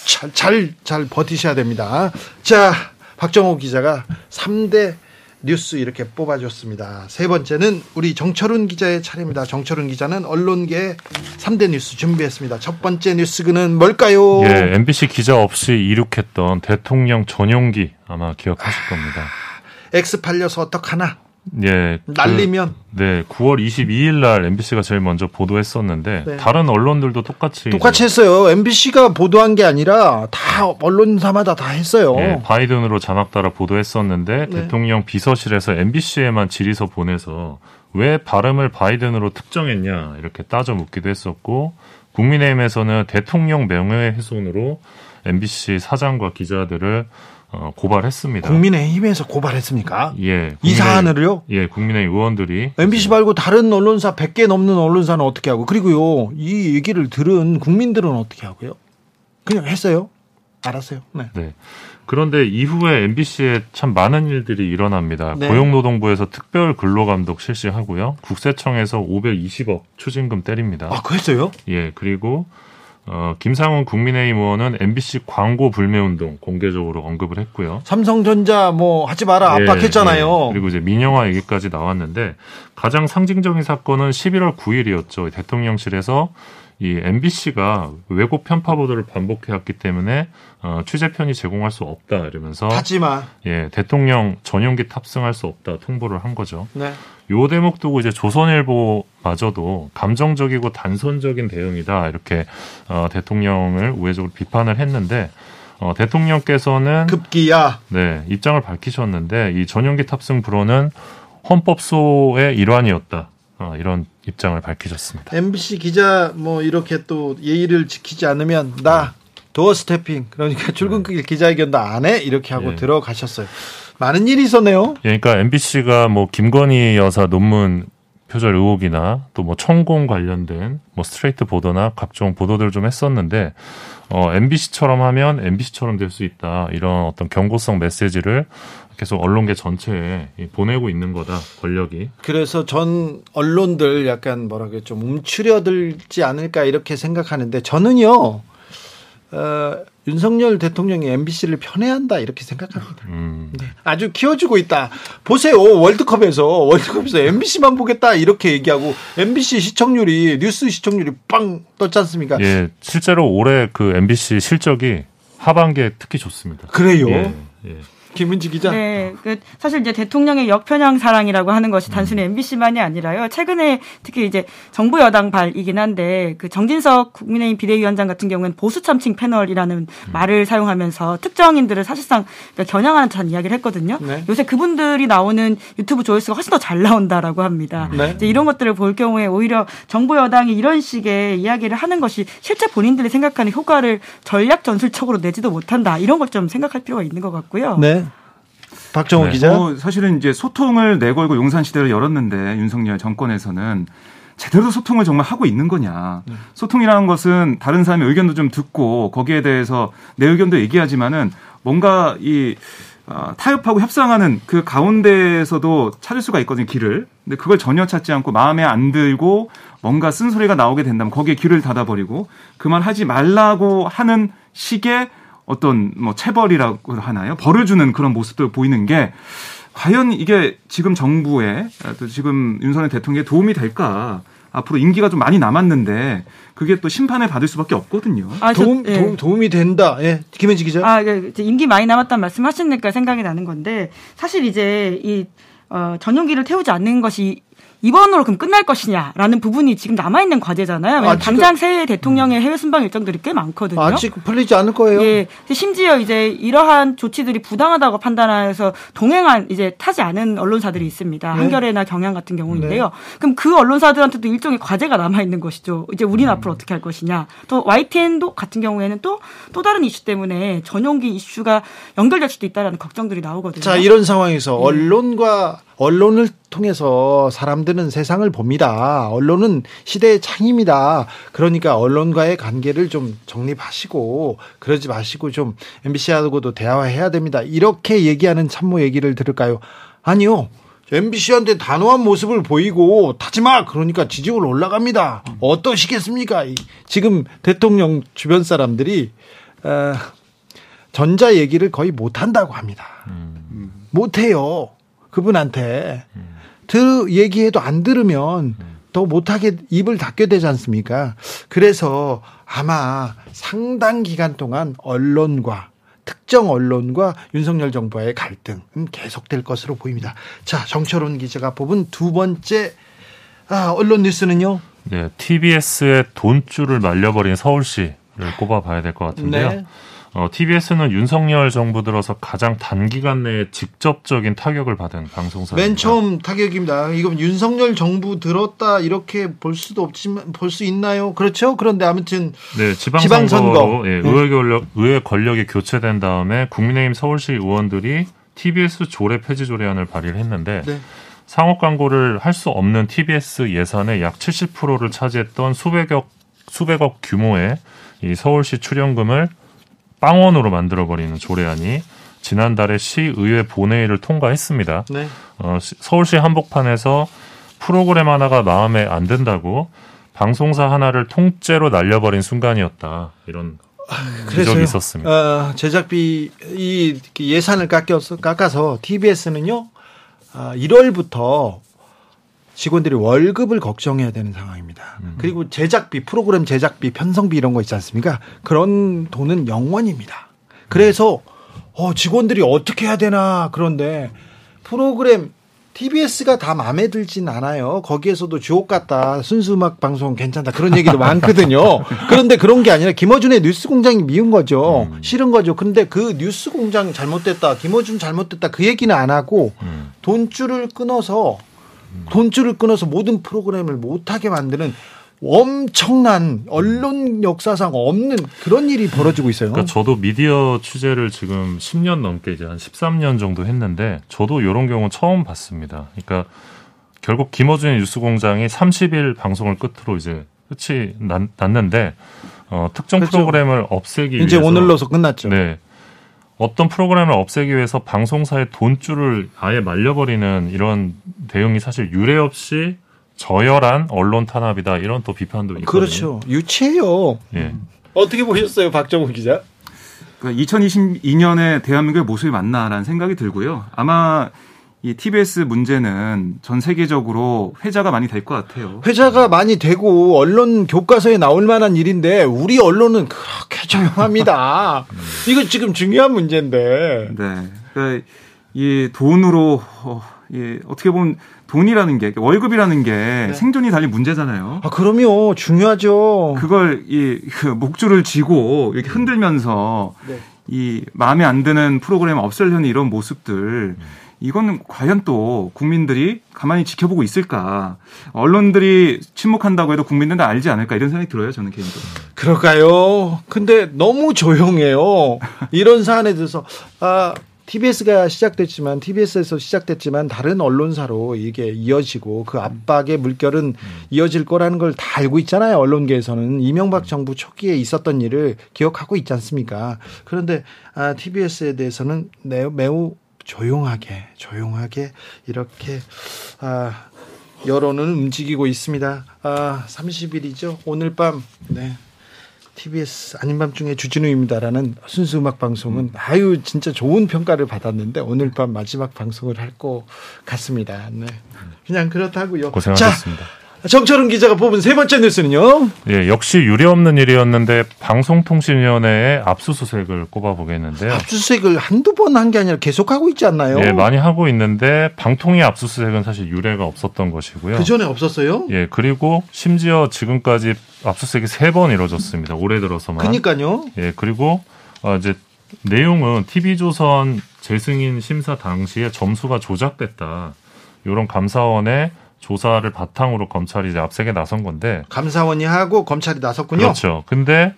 A: 잘 잘 잘 버티셔야 됩니다. 자, 박정호 기자가 3대 뉴스 이렇게 뽑아줬습니다. 세 번째는 우리 정철훈 기자의 차례입니다. 정철훈 기자는 언론계 3대 뉴스 준비했습니다. 첫 번째 뉴스는 뭘까요?
D: 예, MBC 기자 없이 이륙했던 대통령 전용기 아마 기억하실 아, 겁니다.
A: X 팔려서 어떡하나?
D: 예.
A: 날리면
D: 그, 네, 9월 22일 날 MBC가 제일 먼저 보도했었는데 네. 다른 언론들도 똑같이
A: 똑같이 했어요. MBC가 보도한 게 아니라 다 언론사마다 다 했어요. 예,
D: 바이든으로 자막 따라 보도했었는데 네. 대통령 비서실에서 MBC에만 질의서 보내서 왜 발음을 바이든으로 특정했냐 이렇게 따져 묻기도 했었고 국민의힘에서는 대통령 명예훼손으로 MBC 사장과 기자들을 어, 고발했습니다.
A: 국민의힘에서 고발했습니까?
D: 예.
A: 이 사안을요?
D: 예, 국민의 의원들이
A: MBC 말고 다른 언론사 100개 넘는 언론사는 어떻게 하고 그리고요. 이 얘기를 들은 국민들은 어떻게 하고요? 그냥 했어요. 알았어요. 네.
D: 네. 그런데 이후에 MBC에 참 많은 일들이 일어납니다. 네. 고용노동부에서 특별 근로감독 실시하고요. 국세청에서 520억 추징금 때립니다.
A: 아, 그랬어요?
D: 예, 그리고 어, 김상훈 국민의힘 의원은 MBC 광고 불매 운동 공개적으로 언급을 했고요.
A: 삼성전자 뭐 하지 마라 예, 압박했잖아요.
D: 예, 그리고 이제 민영화 얘기까지 나왔는데 가장 상징적인 사건은 11월 9일이었죠. 대통령실에서 이 MBC가 왜곡 편파 보도를 반복해왔기 때문에 어, 취재편이 제공할 수 없다 이러면서
A: 하지마
D: 예 대통령 전용기 탑승할 수 없다 통보를 한 거죠. 네. 요 대목 두고 이제 조선일보마저도 감정적이고 단선적인 대응이다 이렇게 어, 대통령을 우회적으로 비판을 했는데 어, 대통령께서는
A: 급기야
D: 네 입장을 밝히셨는데 이 전용기 탑승 불허는 헌법소의 일환이었다. 어, 이런 입장을 밝히셨습니다.
A: MBC 기자 뭐 이렇게 또 예의를 지키지 않으면 나 도어 스태핑 그러니까 출근길 기자회견도 안 해 이렇게 하고 예. 들어가셨어요. 많은 일이 있었네요.
D: 예, 그러니까 MBC가 뭐 김건희 여사 논문 표절 의혹이나 또 뭐 천공 관련된 뭐 스트레이트 보도나 각종 보도들을 좀 했었는데 어 MBC처럼 하면 MBC처럼 될 수 있다 이런 어떤 경고성 메시지를 계속 언론계 전체에 보내고 있는 거다 권력이.
A: 그래서 전 언론들 약간 뭐라고 좀 움츠려들지 않을까 이렇게 생각하는데 저는요. 어, 윤석열 대통령이 MBC를 편애한다 이렇게 생각합니다. 음. 네. 아주 키워주고 있다. 보세요 월드컵에서 월드컵에서 MBC만 보겠다 이렇게 얘기하고 MBC 시청률이 뉴스 시청률이 빵 떴지 않습니까?
D: 예, 실제로 올해 그 MBC 실적이 하반기에 특히 좋습니다.
A: 그래요. 예, 예. 김은지 기자.
B: 네, 그 사실 이제 대통령의 역편향 사랑이라고 하는 것이 단순히 MBC만이 아니라요. 최근에 특히 이제 정부 여당 발이긴 한데 그 정진석 국민의힘 비대위원장 같은 경우는 보수 참칭 패널이라는 음. 말을 사용하면서 특정인들을 사실상 그러니까 겨냥하는 듯한 이야기를 했거든요. 네. 요새 그분들이 나오는 유튜브 조회수가 훨씬 더 잘 나온다라고 합니다. 네. 이제 이런 것들을 볼 경우에 오히려 정부 여당이 이런 식의 이야기를 하는 것이 실제 본인들이 생각하는 효과를 전략 전술적으로 내지도 못한다. 이런 걸 좀 생각할 필요가 있는 것 같고요.
A: 네. 박정호 네. 기자. 어,
C: 사실은 이제 소통을 내걸고 용산 시대를 열었는데 윤석열 정권에서는 제대로 소통을 정말 하고 있는 거냐. 네. 소통이라는 것은 다른 사람의 의견도 좀 듣고 거기에 대해서 내 의견도 얘기하지만은 뭔가 이 어, 타협하고 협상하는 그 가운데에서도 찾을 수가 있거든요, 길을. 근데 그걸 전혀 찾지 않고 마음에 안 들고 뭔가 쓴소리가 나오게 된다면 거기에 귀를 닫아버리고 그만 하지 말라고 하는 식의 어떤 뭐 체벌이라고 하나요? 벌을 주는 그런 모습도 보이는 게 과연 이게 지금 정부에 또 지금 윤석열 대통령에 도움이 될까? 앞으로 임기가 좀 많이 남았는데 그게 또 심판을 받을 수밖에 없거든요.
A: 아, 도움, 저, 예. 도움, 이 된다. 예. 김현지 기자.
B: 아, 예. 임기 많이 남았다는 말씀하시니까 생각이 나는 건데 사실 이제 이 어, 전용기를 태우지 않는 것이 이번으로 그럼 끝날 것이냐라는 부분이 지금 남아 있는 과제잖아요. 아, 당장 새해 대통령의 해외 순방 일정들이 꽤 많거든요.
A: 아직 풀리지 않을 거예요.
B: 예. 심지어 이제 이러한 조치들이 부당하다고 판단해서 동행한 이제 타지 않은 언론사들이 있습니다. 네. 한겨레나 경향 같은 경우인데요. 네. 그럼 그 언론사들한테도 일종의 과제가 남아 있는 것이죠. 이제 우리는 음. 앞으로 어떻게 할 것이냐. 또 YTN도 같은 경우에는 또또 다른 이슈 때문에 전용기 이슈가 연결될 수도 있다라는 걱정들이 나오거든요.
A: 자, 이런 상황에서 네. 언론과 언론을 통해서 사람들은 세상을 봅니다. 언론은 시대의 창입니다. 그러니까 언론과의 관계를 좀 정립하시고 그러지 마시고 좀 MBC하고도 대화해야 됩니다. 이렇게 얘기하는 참모 얘기를 들을까요? 아니요. MBC한테 단호한 모습을 보이고 타지 마 그러니까 지지율 올라갑니다. 어떠시겠습니까? 지금 대통령 주변 사람들이 어, 전자 얘기를 거의 못 한다고 합니다. 음. 못 해요. 그분한테 들 얘기해도 안 들으면 더 못하게 입을 닫게 되지 않습니까? 그래서 아마 상당 기간 동안 언론과 특정 언론과 윤석열 정부의 갈등은 계속될 것으로 보입니다. 자, 정철훈 기자가 뽑은 두 번째 아, 언론 뉴스는요.
D: 네, TBS의 돈줄을 말려버린 서울시를 꼽아봐야 될 것 같은데요. 네. 어, TBS는 윤석열 정부 들어서 가장 단기간 내에 직접적인 타격을 받은 방송사입니다.
A: 맨 처음 타격입니다. 이건 윤석열 정부 들었다 이렇게 볼 수도 없지만 볼 수 있나요? 그렇죠? 그런데 아무튼
D: 네, 지방선거 예, 네. 의회 권력 의회 권력이 교체된 다음에 국민의힘 서울시 의원들이 TBS 조례 폐지 조례안을 발의를 했는데 네. 상업 광고를 할 수 없는 TBS 예산의 약 70%를 차지했던 수백억 수백억 규모의 이 서울시 출연금을 빵원으로 만들어버리는 조례안이 지난달에 시의회 본회의를 통과했습니다. 네. 어, 서울시 한복판에서 프로그램 하나가 마음에 안 든다고 방송사 하나를 통째로 날려버린 순간이었다. 이런 지적이 있었습니다.
A: 어, 제작비 이 예산을 깎여서 깎아서 TBS는요 어, 1월부터 직원들이 월급을 걱정해야 되는 상황입니다. 음. 그리고 제작비, 프로그램 제작비, 편성비 이런 거 있지 않습니까? 그런 돈은 영원입니다. 그래서 어, 직원들이 어떻게 해야 되나 그런데 프로그램 TBS가 다 마음에 들진 않아요. 거기에서도 주옥 같다. 순수 음악 방송 괜찮다. 그런 얘기도 <laughs> 많거든요. 그런데 그런 게 아니라 김어준의 뉴스 공장이 미운 거죠. 음. 싫은 거죠. 근데 그 뉴스 공장 잘못됐다. 김어준 잘못됐다. 그 얘기는 안 하고 음. 돈줄을 끊어서 돈줄을 끊어서 모든 프로그램을 못하게 만드는 엄청난 언론 역사상 없는 그런 일이 벌어지고 있어요.
D: 그러니까 저도 미디어 취재를 지금 10년 넘게 이제 한 13년 정도 했는데 저도 이런 경우 처음 봤습니다. 그러니까 결국 김어준의 뉴스공장이 30일 방송을 끝으로 이제 끝이 났, 는데 어, 특정 그렇죠. 프로그램을 없애기
A: 이제
D: 위해서
A: 오늘로서 끝났죠.
D: 네. 어떤 프로그램을 없애기 위해서 방송사의 돈줄을 아예 말려버리는 이런 대응이 사실 유례 없이 저열한 언론 탄압이다 이런 또 비판도 있거든요.
A: 그렇죠. 유치해요. 예. 어떻게 보셨어요, 박정우 기자?
C: 그러니까 2022년에 대한민국의 모습이 맞나라는 생각이 들고요. 아마 이 TBS 문제는 전 세계적으로 회자가 많이 될 것 같아요.
A: 회자가 많이 되고 언론 교과서에 나올 만한 일인데 우리 언론은 그렇게 조용합니다. <laughs> 이거 지금 중요한 문제인데.
C: 네. 그러니까 이 돈으로 어, 예, 어떻게 보면 돈이라는 게 월급이라는 게 네. 생존이 달린 문제잖아요.
A: 아 그럼요 중요하죠.
C: 그걸 이 그 목줄을 쥐고 이렇게 흔들면서 네. 이 마음에 안 드는 프로그램 없애려는 이런 모습들 이거는 과연 또 국민들이 가만히 지켜보고 있을까? 언론들이 침묵한다고 해도 국민들은 알지 않을까 이런 생각이 들어요. 저는 개인적으로.
A: 그럴까요? 근데 너무 조용해요. 이런 사안에 대해서 아 TBS가 시작됐지만 TBS에서 시작됐지만 다른 언론사로 이게 이어지고 그 압박의 물결은 이어질 거라는 걸 다 알고 있잖아요. 언론계에서는 이명박 정부 초기에 있었던 일을 기억하고 있지 않습니까? 그런데 아, TBS에 대해서는 매우, 매우 조용하게 조용하게 이렇게 아, 여론은 움직이고 있습니다. 아, 30일이죠. 오늘 밤 네. TBS 아닌 밤중에 주진우입니다라는 순수 음악 방송은 음. 아유 진짜 좋은 평가를 받았는데 오늘 밤 마지막 방송을 할 것 같습니다. 네. 그냥 그렇다고요.
D: 고생하셨습니다. 자,
A: 정철은 기자가 뽑은 세 번째 뉴스는요.
D: 예, 역시 유례없는 일이었는데 방송통신위원회에 압수수색을 꼽아보겠는데요.
A: 압수수색을 한두 번 한 게 아니라 계속 하고 있지 않나요?
D: 예, 많이 하고 있는데 방통위 압수수색은 사실 유례가 없었던 것이고요.
A: 그 전에 없었어요?
D: 예, 그리고 심지어 지금까지 압수수색이 세 번 이루어졌습니다. 올해 들어서만.
A: 그니까요.
D: 예, 그리고 어, 이제 내용은 TV조선 재승인 심사 당시에 점수가 조작됐다. 이런 감사원의 조사를 바탕으로 검찰이 이제 압색에 나선 건데
A: 감사원이 하고 검찰이 나섰군요.
D: 그렇죠. 근데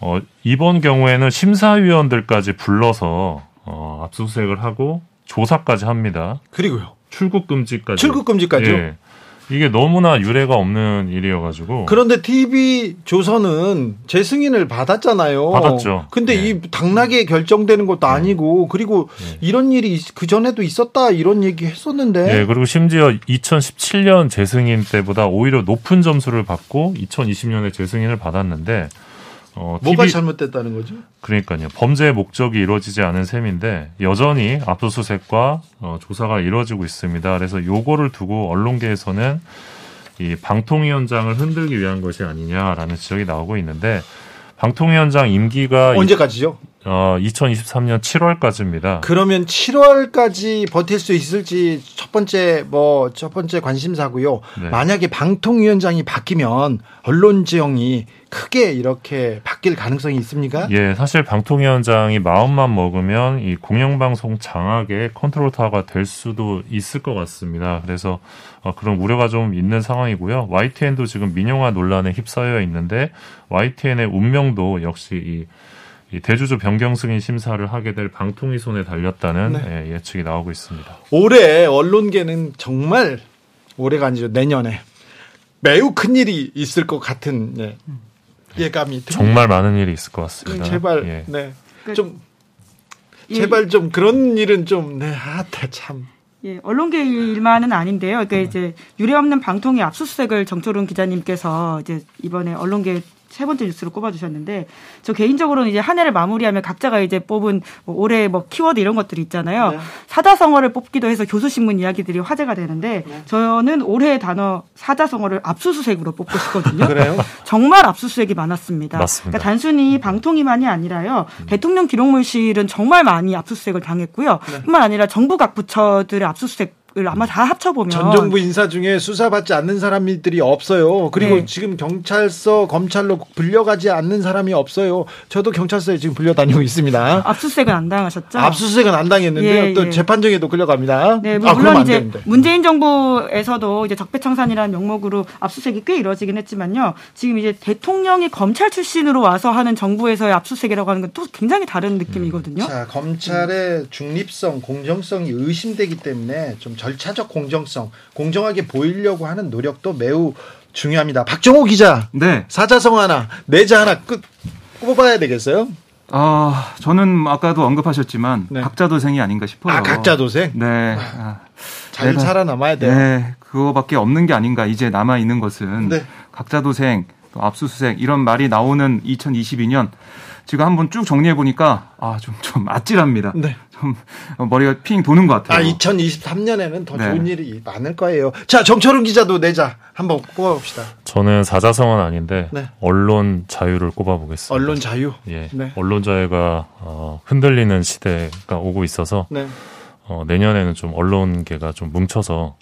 D: 어, 이번 경우에는 심사위원들까지 불러서 어, 압수수색을 하고 조사까지 합니다.
A: 그리고요.
D: 출국 금지까지.
A: 출국 금지까지요?
D: 예. 이게 너무나 유례가 없는 일이어가지고.
A: 그런데 TV 조선은 재승인을 받았잖아요.
D: 받았죠.
A: 근데 네. 이 당락에 결정되는 것도 네. 아니고 그리고 네. 이런 일이 그 전에도 있었다 이런 얘기 했었는데.
D: 네, 그리고 심지어 2017년 재승인 때보다 오히려 높은 점수를 받고 2020년에 재승인을 받았는데
A: 어, 뭐가 TV... 잘못됐다는 거죠?
D: 그러니까요. 범죄의 목적이 이루어지지 않은 셈인데 여전히 압수수색과 어, 조사가 이루어지고 있습니다. 그래서 요거를 두고 언론계에서는 이 방통위원장을 흔들기 위한 것이 아니냐라는 지적이 나오고 있는데 방통위원장 임기가
A: 언제까지죠?
D: 어, 2023년 7월까지입니다.
A: 그러면 7월까지 버틸 수 있을지 첫 번째 뭐 첫 번째 관심사고요. 네. 만약에 방통위원장이 바뀌면 언론 지형이 크게 이렇게 바뀔 가능성이 있습니까?
D: 예, 사실 방통위원장이 마음만 먹으면 이 공영방송 장악의 컨트롤 타워가 될 수도 있을 것 같습니다. 그래서 어, 그런 우려가 좀 있는 상황이고요. YTN도 지금 민영화 논란에 휩싸여 있는데 YTN의 운명도 역시 이 대주주 변경 승인 심사를 하게 될 방통위 손에 달렸다는 네. 예, 측이 나오고 있습니다.
A: 올해 언론계는 정말 올해가 아니죠 내년에 매우 큰 일이 있을 것 같은 예, 예감이 듭니다.
D: 정말 많은 일이 있을 것 같습니다.
A: 네, 제발 예. 네. 그좀 제발 좀 그런 일은 좀 네, 아, 참.
B: 예, 언론계 일만은 아닌데요. 그러니까 이제 유례 없는 방통위 압수수색을 정철훈 기자님께서 이제 이번에 언론계 세 번째 뉴스로 꼽아주셨는데 저 개인적으로는 이제 한 해를 마무리하면 각자가 이제 뽑은 뭐 올해 뭐 키워드 이런 것들이 있잖아요. 네. 사자성어를 뽑기도 해서 교수신문 이야기들이 화제가 되는데 네. 저는 올해의 단어 사자성어를 압수수색으로 뽑고 싶거든요. <laughs>
A: 그래요?
B: 정말 압수수색이 많았습니다.
D: 맞습니다.
B: 그러니까 단순히 방통위만이 아니라요. 음. 대통령 기록물실은 정말 많이 압수수색을 당했고요. 네. 뿐만 아니라 정부 각 부처들의 압수수색 을 아마 다 합쳐보면
A: 전 정부 인사 중에 수사받지 않는 사람들이 없어요. 그리고 네. 지금 경찰서 검찰로 불려가지 않는 사람이 없어요. 저도 경찰서에 지금 불려다니고 있습니다.
B: 압수수색은 안 당하셨죠?
A: 압수수색은 안 당했는데 예, 또 예. 재판정에도 끌려갑니다.
B: 네, 뭐 아, 물론 이제 되는데. 문재인 정부에서도 이제 적폐청산이라는 명목으로 압수수색이 꽤 이루어지긴 했지만요. 지금 이제 대통령이 검찰 출신으로 와서 하는 정부에서의 압수수색이라고 하는 건 또 굉장히 다른 느낌이거든요.
A: 자, 검찰의 중립성, 공정성이 의심되기 때문에 좀 절차적 공정성, 공정하게 보이려고 하는 노력도 매우 중요합니다. 박정호 기자.
C: 네.
A: 사자성 하나, 내자 하나 끝 뽑아야 되겠어요?
C: 아, 저는 아까도 언급하셨지만 네. 각자도생이 아닌가 싶어요.
A: 아, 각자도생?
C: 네.
A: 아, 잘 내가, 살아남아야 돼요.
C: 네. 그거밖에 없는 게 아닌가. 이제 남아 있는 것은 네. 각자도생, 또 압수수색 이런 말이 나오는 2022년 지금 한번 쭉 정리해 보니까 아좀좀 아찔합니다.
A: 네.
C: 좀 <laughs> 머리가 핑 도는 것 같아요.
A: 아 2023년에는 더 네. 좋은 일이 많을 거예요. 자 정철훈 기자도 내자 한번 뽑아봅시다.
D: 저는 사자성은 아닌데 네. 언론 자유를 꼽아보겠습니다.
A: 언론 자유.
D: 예. 네. 언론 자유가 어, 흔들리는 시대가 오고 있어서 네. 어, 내년에는 좀 언론계가 좀 뭉쳐서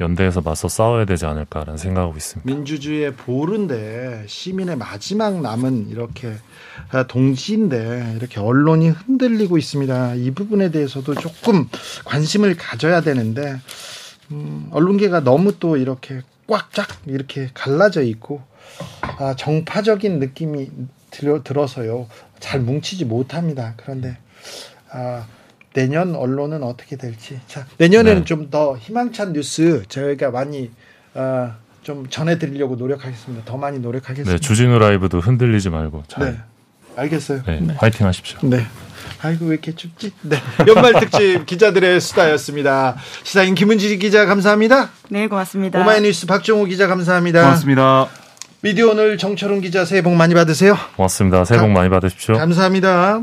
D: 연대해서 맞서 싸워야 되지 않을까라는 생각하고 있습니다.
A: 민주주의의 보루인데 시민의 마지막 남은 이렇게 동지인데 이렇게 언론이 흔들리고 있습니다. 이 부분에 대해서도 조금 관심을 가져야 되는데 음, 언론계가 너무 또 이렇게 꽉쫙 이렇게 갈라져 있고 아, 정파적인 느낌이 들어, 들어서요 잘 뭉치지 못합니다. 그런데 아, 내년 언론은 어떻게 될지. 자, 내년에는 네. 좀더 희망찬 뉴스 저희가 많이 어, 좀 전해드리려고 노력하겠습니다. 더 많이 노력하겠습니다.
D: 네, 주진우 라이브도 흔들리지 말고 잘. 네,
A: 알겠어요.
D: 네, 네. 화이팅 하십시오.
A: 네. 아이고 왜 이렇게 춥지? 네. 연말 특집 <laughs> 기자들의 수다였습니다. 시사인 김은지 기자 감사합니다.
B: 네, 고맙습니다.
A: 오마이뉴스 박종호 기자 감사합니다.
C: 고맙습니다.
A: 미디어 오늘 정철훈 기자 새해 복 많이 받으세요.
D: 고맙습니다. 새해 복 많이 받으십시오.
A: 감사합니다.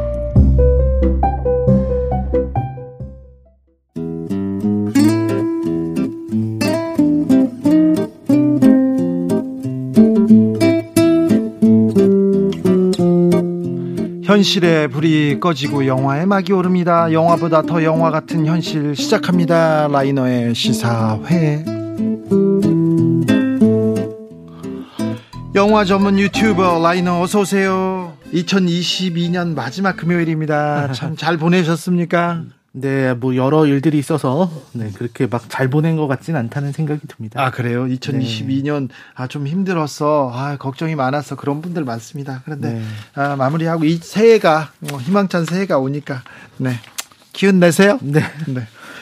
A: 현실의 불이 꺼지고 영화의 막이 오릅니다. 영화보다 더 영화 같은 현실 시작합니다. 라이너의 시사회. 영화 전문 유튜버 라이너 어서 오세요. 2022년 마지막 금요일입니다. 참 잘 보내셨습니까?
E: 네, 뭐 여러 일들이 있어서 네, 그렇게 막 잘 보낸 것 같진 않다는 생각이 듭니다.
A: 아 그래요? 2022년 네. 아 좀 힘들었어, 아 걱정이 많았어 그런 분들 많습니다. 그런데 네. 아, 마무리하고 이 새해가 뭐 희망찬 새해가 오니까 네 기운 내세요.
E: 네. 네.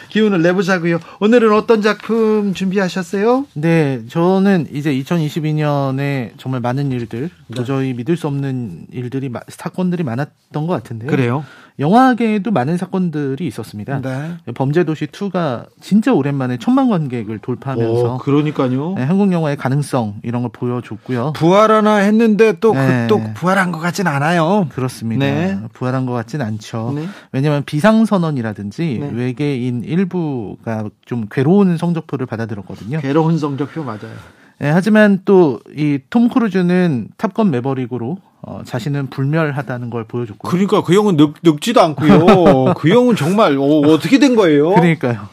A: 기운을 내보자고요. 오늘은 어떤 작품 준비하셨어요?
E: 네, 저는 이제 2022년에 정말 많은 일들, 네. 도저히 믿을 수 없는 일들이 사건들이 많았던 것 같은데요.
A: 그래요?
E: 영화계에도 많은 사건들이 있었습니다. 네. 범죄도시 2가 진짜 오랜만에 천만 관객을 돌파하면서
A: 오, 그러니까요.
E: 네, 한국 영화의 가능성 이런 걸 보여줬고요.
A: 부활하나 했는데 또, 그 네. 그, 또 부활한 것 같진 않아요.
E: 그렇습니다. 네. 부활한 것 같진 않죠. 네. 왜냐하면 비상선언이라든지 네. 외계인 일부가 좀 괴로운 성적표를 받아들었거든요.
A: 괴로운 성적표 맞아요.
E: 네, 하지만 또 이 톰 크루즈는 탑건 매버릭으로 어, 자신은 불멸하다는 걸 보여줬고.
A: 그러니까 그 형은 늙, 늙지도 않고요. <laughs> 그 형은 정말 어, 어떻게 된 거예요?
E: 그러니까요.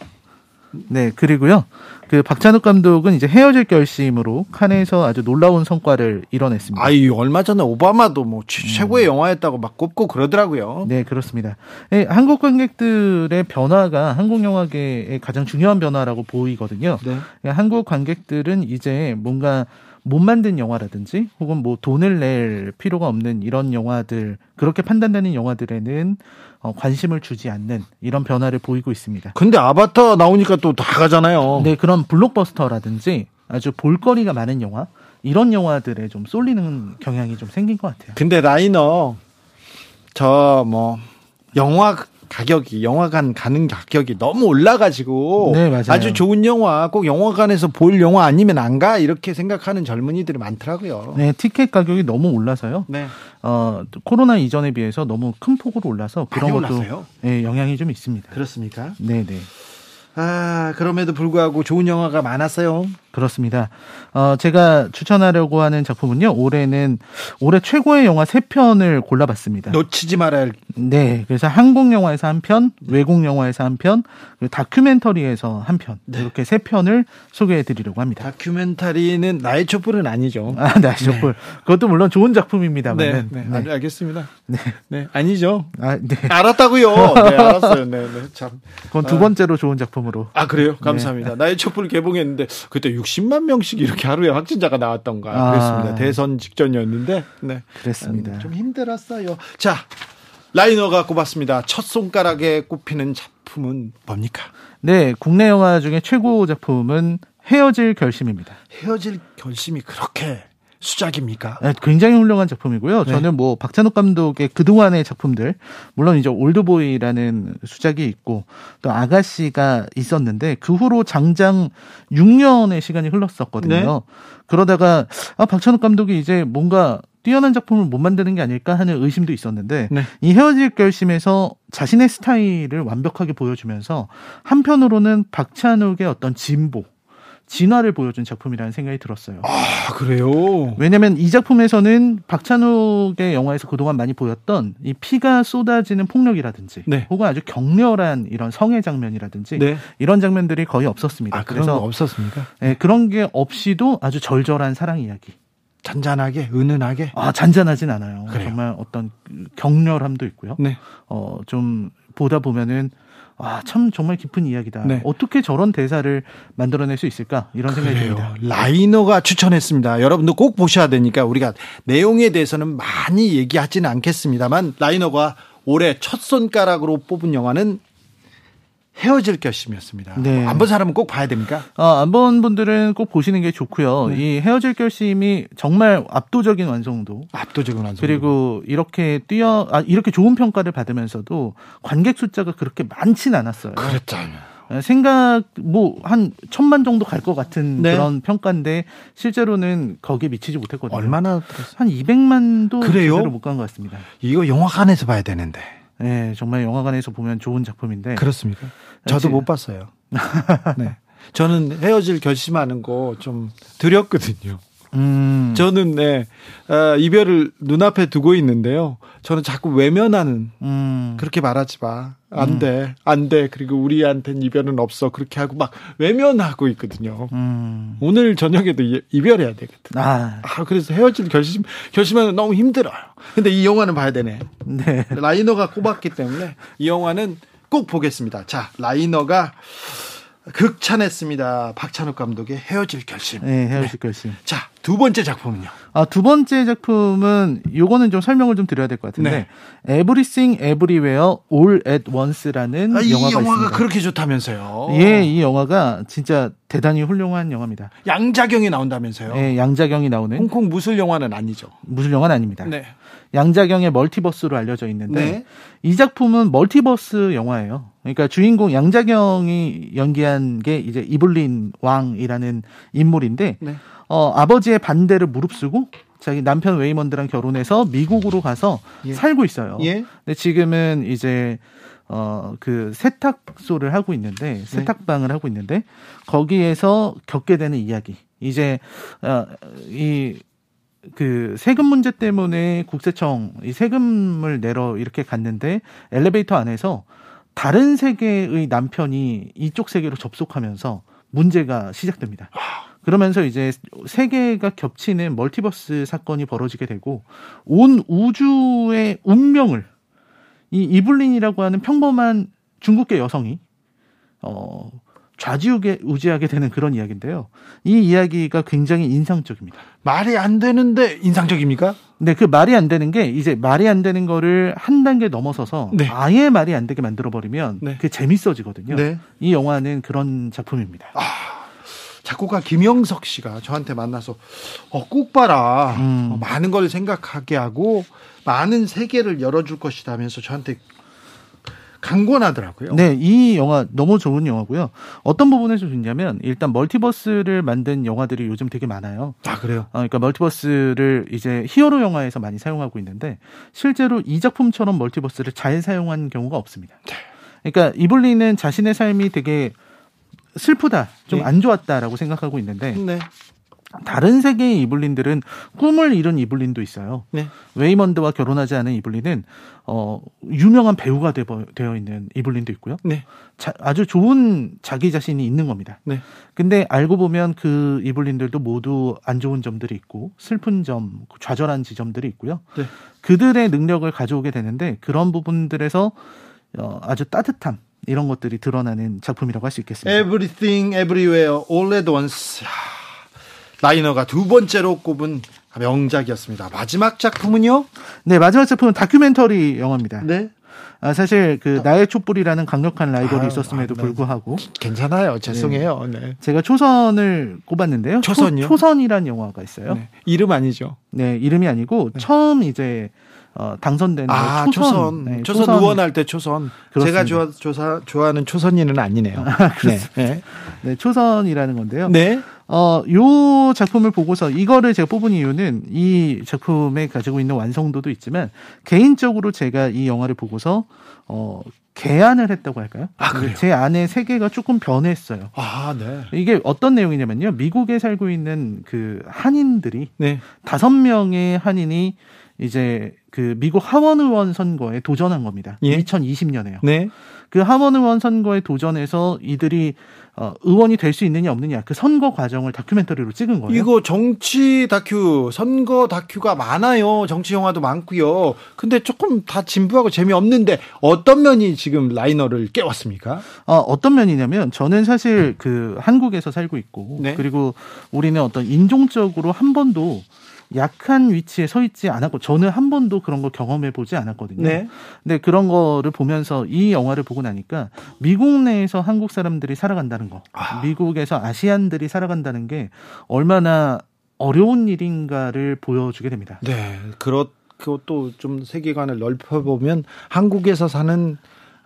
E: 네, 그리고요. 그 박찬욱 감독은 이제 헤어질 결심으로 칸에서 아주 놀라운 성과를 이뤄냈습니다.
A: 아이 얼마 전에 오바마도 뭐 최고의 음. 영화였다고 막 꼽고 그러더라고요.
E: 네 그렇습니다. 네, 한국 관객들의 변화가 한국 영화계의 가장 중요한 변화라고 보이거든요. 네. 그러니까 한국 관객들은 이제 뭔가 못 만든 영화라든지 혹은 뭐 돈을 낼 필요가 없는 이런 영화들 그렇게 판단되는 영화들에는 어, 관심을 주지 않는 이런 변화를 보이고 있습니다.
A: 근데 아바타 나오니까 또 다 가잖아요.
E: 네, 그런 블록버스터라든지 아주 볼거리가 많은 영화 이런 영화들에 좀 쏠리는 경향이 좀 생긴 것 같아요.
A: 근데 라이너 저 뭐 영화 가격이 영화관 가는 가격이 너무 올라가지고 네, 맞아요. 아주 좋은 영화 꼭 영화관에서 볼 영화 아니면 안 가 이렇게 생각하는 젊은이들이 많더라고요.
E: 네, 티켓 가격이 너무 올라서요. 네. 어, 코로나 이전에 비해서 너무 큰 폭으로 올라서 그런 것도? 네, 영향이 좀 있습니다.
A: 그렇습니까?
E: 네, 네.
A: 아, 그럼에도 불구하고 좋은 영화가 많았어요.
E: 그렇습니다. 어, 제가 추천하려고 하는 작품은요, 올해는 올해 최고의 영화 세 편을 골라봤습니다.
A: 놓치지 말아야 할.
E: 네. 그래서 한국 영화에서 한 편, 외국 영화에서 한 편, 그리고 다큐멘터리에서 한 편. 네. 이렇게 세 편을 소개해 드리려고 합니다.
A: 다큐멘터리는 나의 촛불은 아니죠.
E: 아, 나의 촛불. 네. 그것도 물론 좋은 작품입니다만. 네,
A: 네. 네. 알겠습니다. 네. 네. 아니죠. 아, 네. 알았다고요. 네, 알았어요. 네, 네. 참.
E: 그건 두 번째로 좋은 작품 으로.
A: 아, 그래요? 감사합니다. 네. 나의 촛불 개봉했는데 그때 60만 명씩 이렇게 하루에 확진자가 나왔던가 아. 그랬습니다. 대선 직전이었는데. 네.
E: 그랬습니다.
A: 음, 좀 힘들었어요. 자, 라이너가 꼽았습니다. 첫 손가락에 꼽히는 작품은 뭡니까?
E: 네, 국내 영화 중에 최고 작품은 헤어질 결심입니다.
A: 헤어질 결심이 그렇게 수작입니까?
E: 네, 굉장히 훌륭한 작품이고요. 네. 저는 뭐 박찬욱 감독의 그동안의 작품들 물론 이제 올드보이라는 수작이 있고 또 아가씨가 있었는데 그 후로 장장 6년의 시간이 흘렀었거든요. 네. 그러다가 아 박찬욱 감독이 이제 뭔가 뛰어난 작품을 못 만드는 게 아닐까 하는 의심도 있었는데 네. 이 헤어질 결심에서 자신의 스타일을 완벽하게 보여주면서 한편으로는 박찬욱의 어떤 진보 진화를 보여준 작품이라는 생각이 들었어요.
A: 아, 그래요?
E: 왜냐면 이 작품에서는 박찬욱의 영화에서 그동안 많이 보였던 이 피가 쏟아지는 폭력이라든지 네. 혹은 아주 격렬한 이런 성애 장면이라든지 네. 이런 장면들이 거의 없었습니다.
A: 아, 그래서 없었습니까?
E: 네, 그런 게 없이도 아주 절절한 사랑 이야기.
A: 잔잔하게, 은은하게?
E: 아, 잔잔하진 않아요. 그래요. 정말 어떤 격렬함도 있고요. 네. 어, 좀 보다 보면은 아, 참 정말 깊은 이야기다. 네. 어떻게 저런 대사를 만들어낼 수 있을까? 이런 그래요. 생각이 듭니다.
A: 라이너가 추천했습니다. 여러분도 꼭 보셔야 되니까 우리가 내용에 대해서는 많이 얘기하지는 않겠습니다만 라이너가 올해 첫 손가락으로 뽑은 영화는 헤어질 결심이었습니다. 네. 안본 사람은 꼭 봐야 됩니까?
E: 아, 안 본 분들은 꼭 보시는 게 좋고요. 네. 이 헤어질 결심이 정말 압도적인 완성도.
A: 압도적인 완성도.
E: 그리고 이렇게 뛰어 아, 이렇게 좋은 평가를 받으면서도 관객 숫자가 그렇게 많지는 않았어요.
A: 그랬잖아요.
E: 생각 뭐 한 천만 정도 갈 것 같은 네. 그런 평가인데 실제로는 거기에 미치지 못했거든요.
A: 얼마나
E: 한 200만도 그래요? 못간 것 같습니다.
A: 이거 영화관에서 봐야 되는데.
E: 네, 정말 영화관에서 보면 좋은 작품인데.
A: 그렇습니까? 저도 못 봤어요. <laughs> 네. 저는 헤어질 결심하는 거좀 드렸거든요. 음. 저는 네 어, 이별을 눈앞에 두고 있는데요. 저는 자꾸 외면하는 음. 그렇게 말하지 마. 안 돼. 음. 안 돼. 그리고 우리한테는 이별은 없어. 그렇게 하고 막 외면하고 있거든요. 음. 오늘 저녁에도 이별해야 되거든. 아. 아, 그래서 헤어질 결심 결심하는 너무 힘들어요. 근데 이 영화는 봐야 되네. 네. 라이너가 꼽았기 때문에 이 영화는 꼭 보겠습니다. 자, 라이너가 극찬했습니다. 박찬욱 감독의 헤어질 결심.
E: 네, 헤어질 네. 결심.
A: 자, 두 번째 작품은요.
E: 아, 두 번째 작품은 요거는 좀 설명을 좀 드려야 될 것 같은데 네. Everything Everywhere All at Once라는 아, 이 영화가, 영화가 있습니다.
A: 그렇게 좋다면서요.
E: 예, 이 영화가 진짜 대단히 훌륭한 영화입니다.
A: 양자경이 나온다면서요.
E: 예, 양자경이 나오는
A: 홍콩 무술 영화는 아니죠.
E: 무술 영화는 아닙니다. 네. 양자경의 멀티버스로 알려져 있는데 네. 이 작품은 멀티버스 영화예요. 그러니까 주인공 양자경이 연기한 게 이제 이블린 왕이라는 인물인데 네. 어, 아버지의 반대를 무릅쓰고 자기 남편 웨이먼드랑 결혼해서 미국으로 가서 예. 살고 있어요. 예. 근데 지금은 이제 어, 그 세탁소를 하고 있는데, 네. 세탁방을 네. 하고 있는데, 거기에서 겪게 되는 이야기. 이제, 어, 이, 그 세금 문제 때문에 국세청 이 세금을 내러 이렇게 갔는데 엘리베이터 안에서 다른 세계의 남편이 이쪽 세계로 접속하면서 문제가 시작됩니다. 그러면서 이제 세계가 겹치는 멀티버스 사건이 벌어지게 되고 온 우주의 운명을 이 이블린이라고 하는 평범한 중국계 여성이 어 좌지우게 우지하게 되는 그런 이야기인데요. 이 이야기가 굉장히 인상적입니다.
A: 말이 안 되는데 인상적입니까?
E: 네, 그 말이 안 되는 게 이제 말이 안 되는 거를 한 단계 넘어서서 네. 아예 말이 안 되게 만들어 버리면 네. 그게 재밌어지거든요. 네. 이 영화는 그런 작품입니다. 아,
A: 작곡가 김영석 씨가 저한테 만나서 어, 꼭 봐라. 음. 어, 많은 걸 생각하게 하고 많은 세계를 열어줄 것이다면서 저한테 강권하더라고요.
E: 네, 이 영화 너무 좋은 영화고요. 어떤 부분에서 좋냐면 일단 멀티버스를 만든 영화들이 요즘 되게 많아요.
A: 아 그래요? 어,
E: 그러니까 멀티버스를 이제 히어로 영화에서 많이 사용하고 있는데 실제로 이 작품처럼 멀티버스를 잘 사용한 경우가 없습니다. 네. 그러니까 이블리는 자신의 삶이 되게 슬프다, 좀안 네. 좋았다라고 생각하고 있는데 네. 다른 세계의 이블린들은 꿈을 이룬 이블린도 있어요. 네. 웨이먼드와 결혼하지 않은 이블린은 어 유명한 배우가 되어 있는 이블린도 있고요. 네. 자, 아주 좋은 자기 자신이 있는 겁니다. 네. 근데 알고 보면 그 이블린들도 모두 안 좋은 점들이 있고 슬픈 점, 좌절한 지점들이 있고요. 네. 그들의 능력을 가져오게 되는데 그런 부분들에서 어, 아주 따뜻함 이런 것들이 드러나는 작품이라고 할 수 있겠습니다.
A: Everything, Everywhere, All at Once. 라이너가 두 번째로 꼽은 명작이었습니다. 마지막 작품은요?
E: 네, 마지막 작품은 다큐멘터리 영화입니다. 네. 아, 사실 그 나의 촛불이라는 강력한 라이벌이 아, 있었음에도 아, 불구하고
A: 괜찮아요. 죄송해요. 네. 네.
E: 제가 초선을 꼽았는데요.
A: 초선요?
E: 초, 선이란 영화가 있어요. 네.
A: 이름 아니죠?
E: 네, 이름이 아니고 네. 처음 이제 어, 당선된
A: 아, 초선. 초선. 네, 초선. 초선 의원할 때 초선. 그렇습니다. 제가 좋아, 조사, 좋아하는 초선이는 아니네요. <laughs> 아,
E: 네. 네. 네. 초선이라는 건데요. 네. 어, 요 작품을 보고서 이거를 제가 뽑은 이유는 이 작품에 가지고 있는 완성도도 있지만 개인적으로 제가 이 영화를 보고서 어, 개안을 했다고 할까요?
A: 아, 그래요?
E: 제 안의 세계가 조금 변했어요.
A: 아, 네.
E: 이게 어떤 내용이냐면요. 미국에 살고 있는 그 한인들이 네. 다섯 명의 한인이 이제 그 미국 하원 의원 선거에 도전한 겁니다. 예? 2020년에요. 네. 그 하원 의원 선거에 도전해서 이들이 어, 의원이 될 수 있느냐 없느냐 그 선거 과정을 다큐멘터리로 찍은 거예요.
A: 이거 정치 다큐, 선거 다큐가 많아요. 정치 영화도 많고요. 근데 조금 다 진부하고 재미없는데 어떤 면이 지금 라이너를 깨웠습니까?
E: 어, 어떤 면이냐면 저는 사실 그 한국에서 살고 있고 네? 그리고 우리는 어떤 인종적으로 한 번도 약한 위치에 서 있지 않았고 저는 한 번도 그런 걸 경험해 보지 않았거든요. 네. 근데 그런 거를 보면서 이 영화를 보고 나니까 미국 내에서 한국 사람들이 살아간다는 거, 아. 미국에서 아시안들이 살아간다는 게 얼마나 어려운 일인가를 보여주게 됩니다.
A: 네, 그렇 그것도 좀 세계관을 넓혀보면 한국에서 사는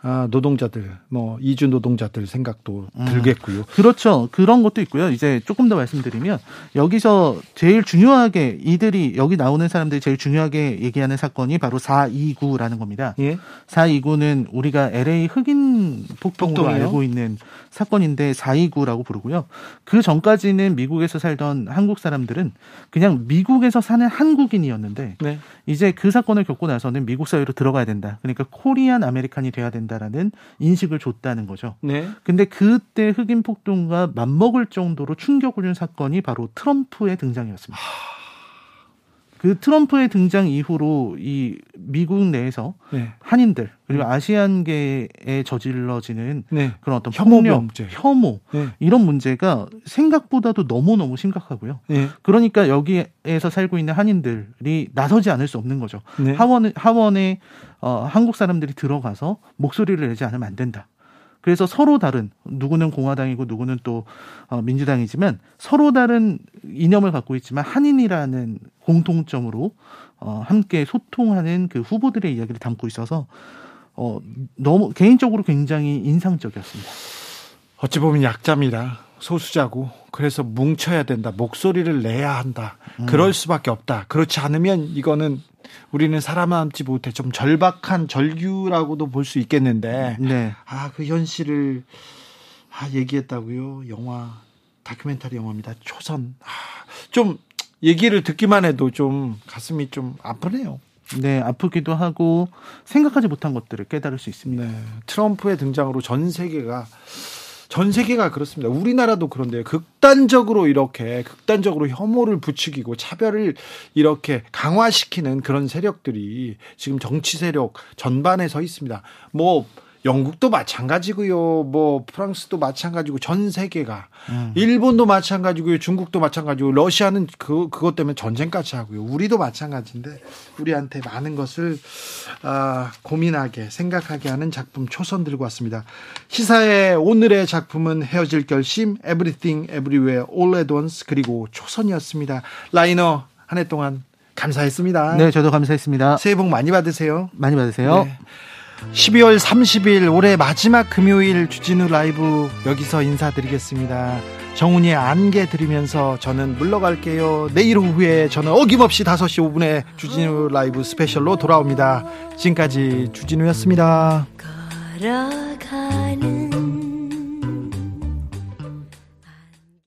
A: 아, 노동자들, 뭐 이주 노동자들 생각도 음. 들겠고요.
E: 그렇죠. 그런 것도 있고요. 이제 조금 더 말씀드리면 여기서 제일 중요하게 이들이 여기 나오는 사람들이 제일 중요하게 얘기하는 사건이 바로 429라는 겁니다. 예? 429는 우리가 LA 흑인 폭동으로 알고 있는 사건인데 429라고 부르고요. 그 전까지는 미국에서 살던 한국 사람들은 그냥 미국에서 사는 한국인이었는데 네. 이제 그 사건을 겪고 나서는 미국 사회로 들어가야 된다. 그러니까 Korean American이 돼야 된다 라는 인식을 줬다는 거죠. 네. 근데 그때 흑인 폭동과 맞먹을 정도로 충격을 준 사건이 바로 트럼프의 등장이었습니다. 그 트럼프의 등장 이후로 이 미국 내에서 네. 한인들 그리고 네. 아시안계에 저질러지는 네. 그런 어떤 혐오 문제. 혐오 네. 이런 문제가 생각보다도 너무 너무 심각하고요. 네. 그러니까 여기에서 살고 있는 한인들이 나서지 않을 수 없는 거죠. 네. 하원 하원에 어, 한국 사람들이 들어가서 목소리를 내지 않으면 안 된다. 그래서 서로 다른 누구는 공화당이고 누구는 또 어, 민주당이지만 서로 다른 이념을 갖고 있지만 한인이라는 공통점으로 어, 함께 소통하는 그 후보들의 이야기를 담고 있어서 어, 너무 개인적으로 굉장히 인상적이었습니다.
A: 어찌 보면 약자입니다. 소수자고 그래서 뭉쳐야 된다. 목소리를 내야 한다. 음. 그럴 수밖에 없다. 그렇지 않으면 이거는 우리는 살아남지 못해 좀 절박한 절규라고도 볼 수 있겠는데 네. 아그 현실을 아 얘기했다고요. 영화 다큐멘터리 영화입니다. 초선. 아, 좀 얘기를 듣기만 해도 좀 가슴이 좀 아프네요.
E: 네, 아프기도 하고 생각하지 못한 것들을 깨달을 수 있습니다. 네,
A: 트럼프의 등장으로 전 세계가 전 세계가 그렇습니다. 우리나라도 그런데요. 극단적으로 이렇게 극단적으로 혐오를 부추기고 차별을 이렇게 강화시키는 그런 세력들이 지금 정치 세력 전반에 서 있습니다. 뭐 영국도 마찬가지고요. 뭐 프랑스도 마찬가지고 전 세계가 음. 일본도 마찬가지고요. 중국도 마찬가지고 러시아는 그 그것 때문에 전쟁까지 하고요. 우리도 마찬가지인데 우리한테 많은 것을 아, 고민하게 생각하게 하는 작품 초선 들고 왔습니다. 시사의 오늘의 작품은 헤어질 결심, Everything Everywhere All at Once 그리고 초선이었습니다. 라이너 한 해 동안 감사했습니다.
E: 네, 저도 감사했습니다.
A: 새해 복 많이 받으세요.
E: 많이 받으세요. 네.
A: 12월 30일 올해 마지막 금요일 주진우 라이브 여기서 인사드리겠습니다. 정훈이의 안개 들으면서 저는 물러갈게요. 내일 오후에 저는 어김없이 5시 5분에 주진우 라이브 스페셜로 돌아옵니다. 지금까지 주진우였습니다. 걸어가는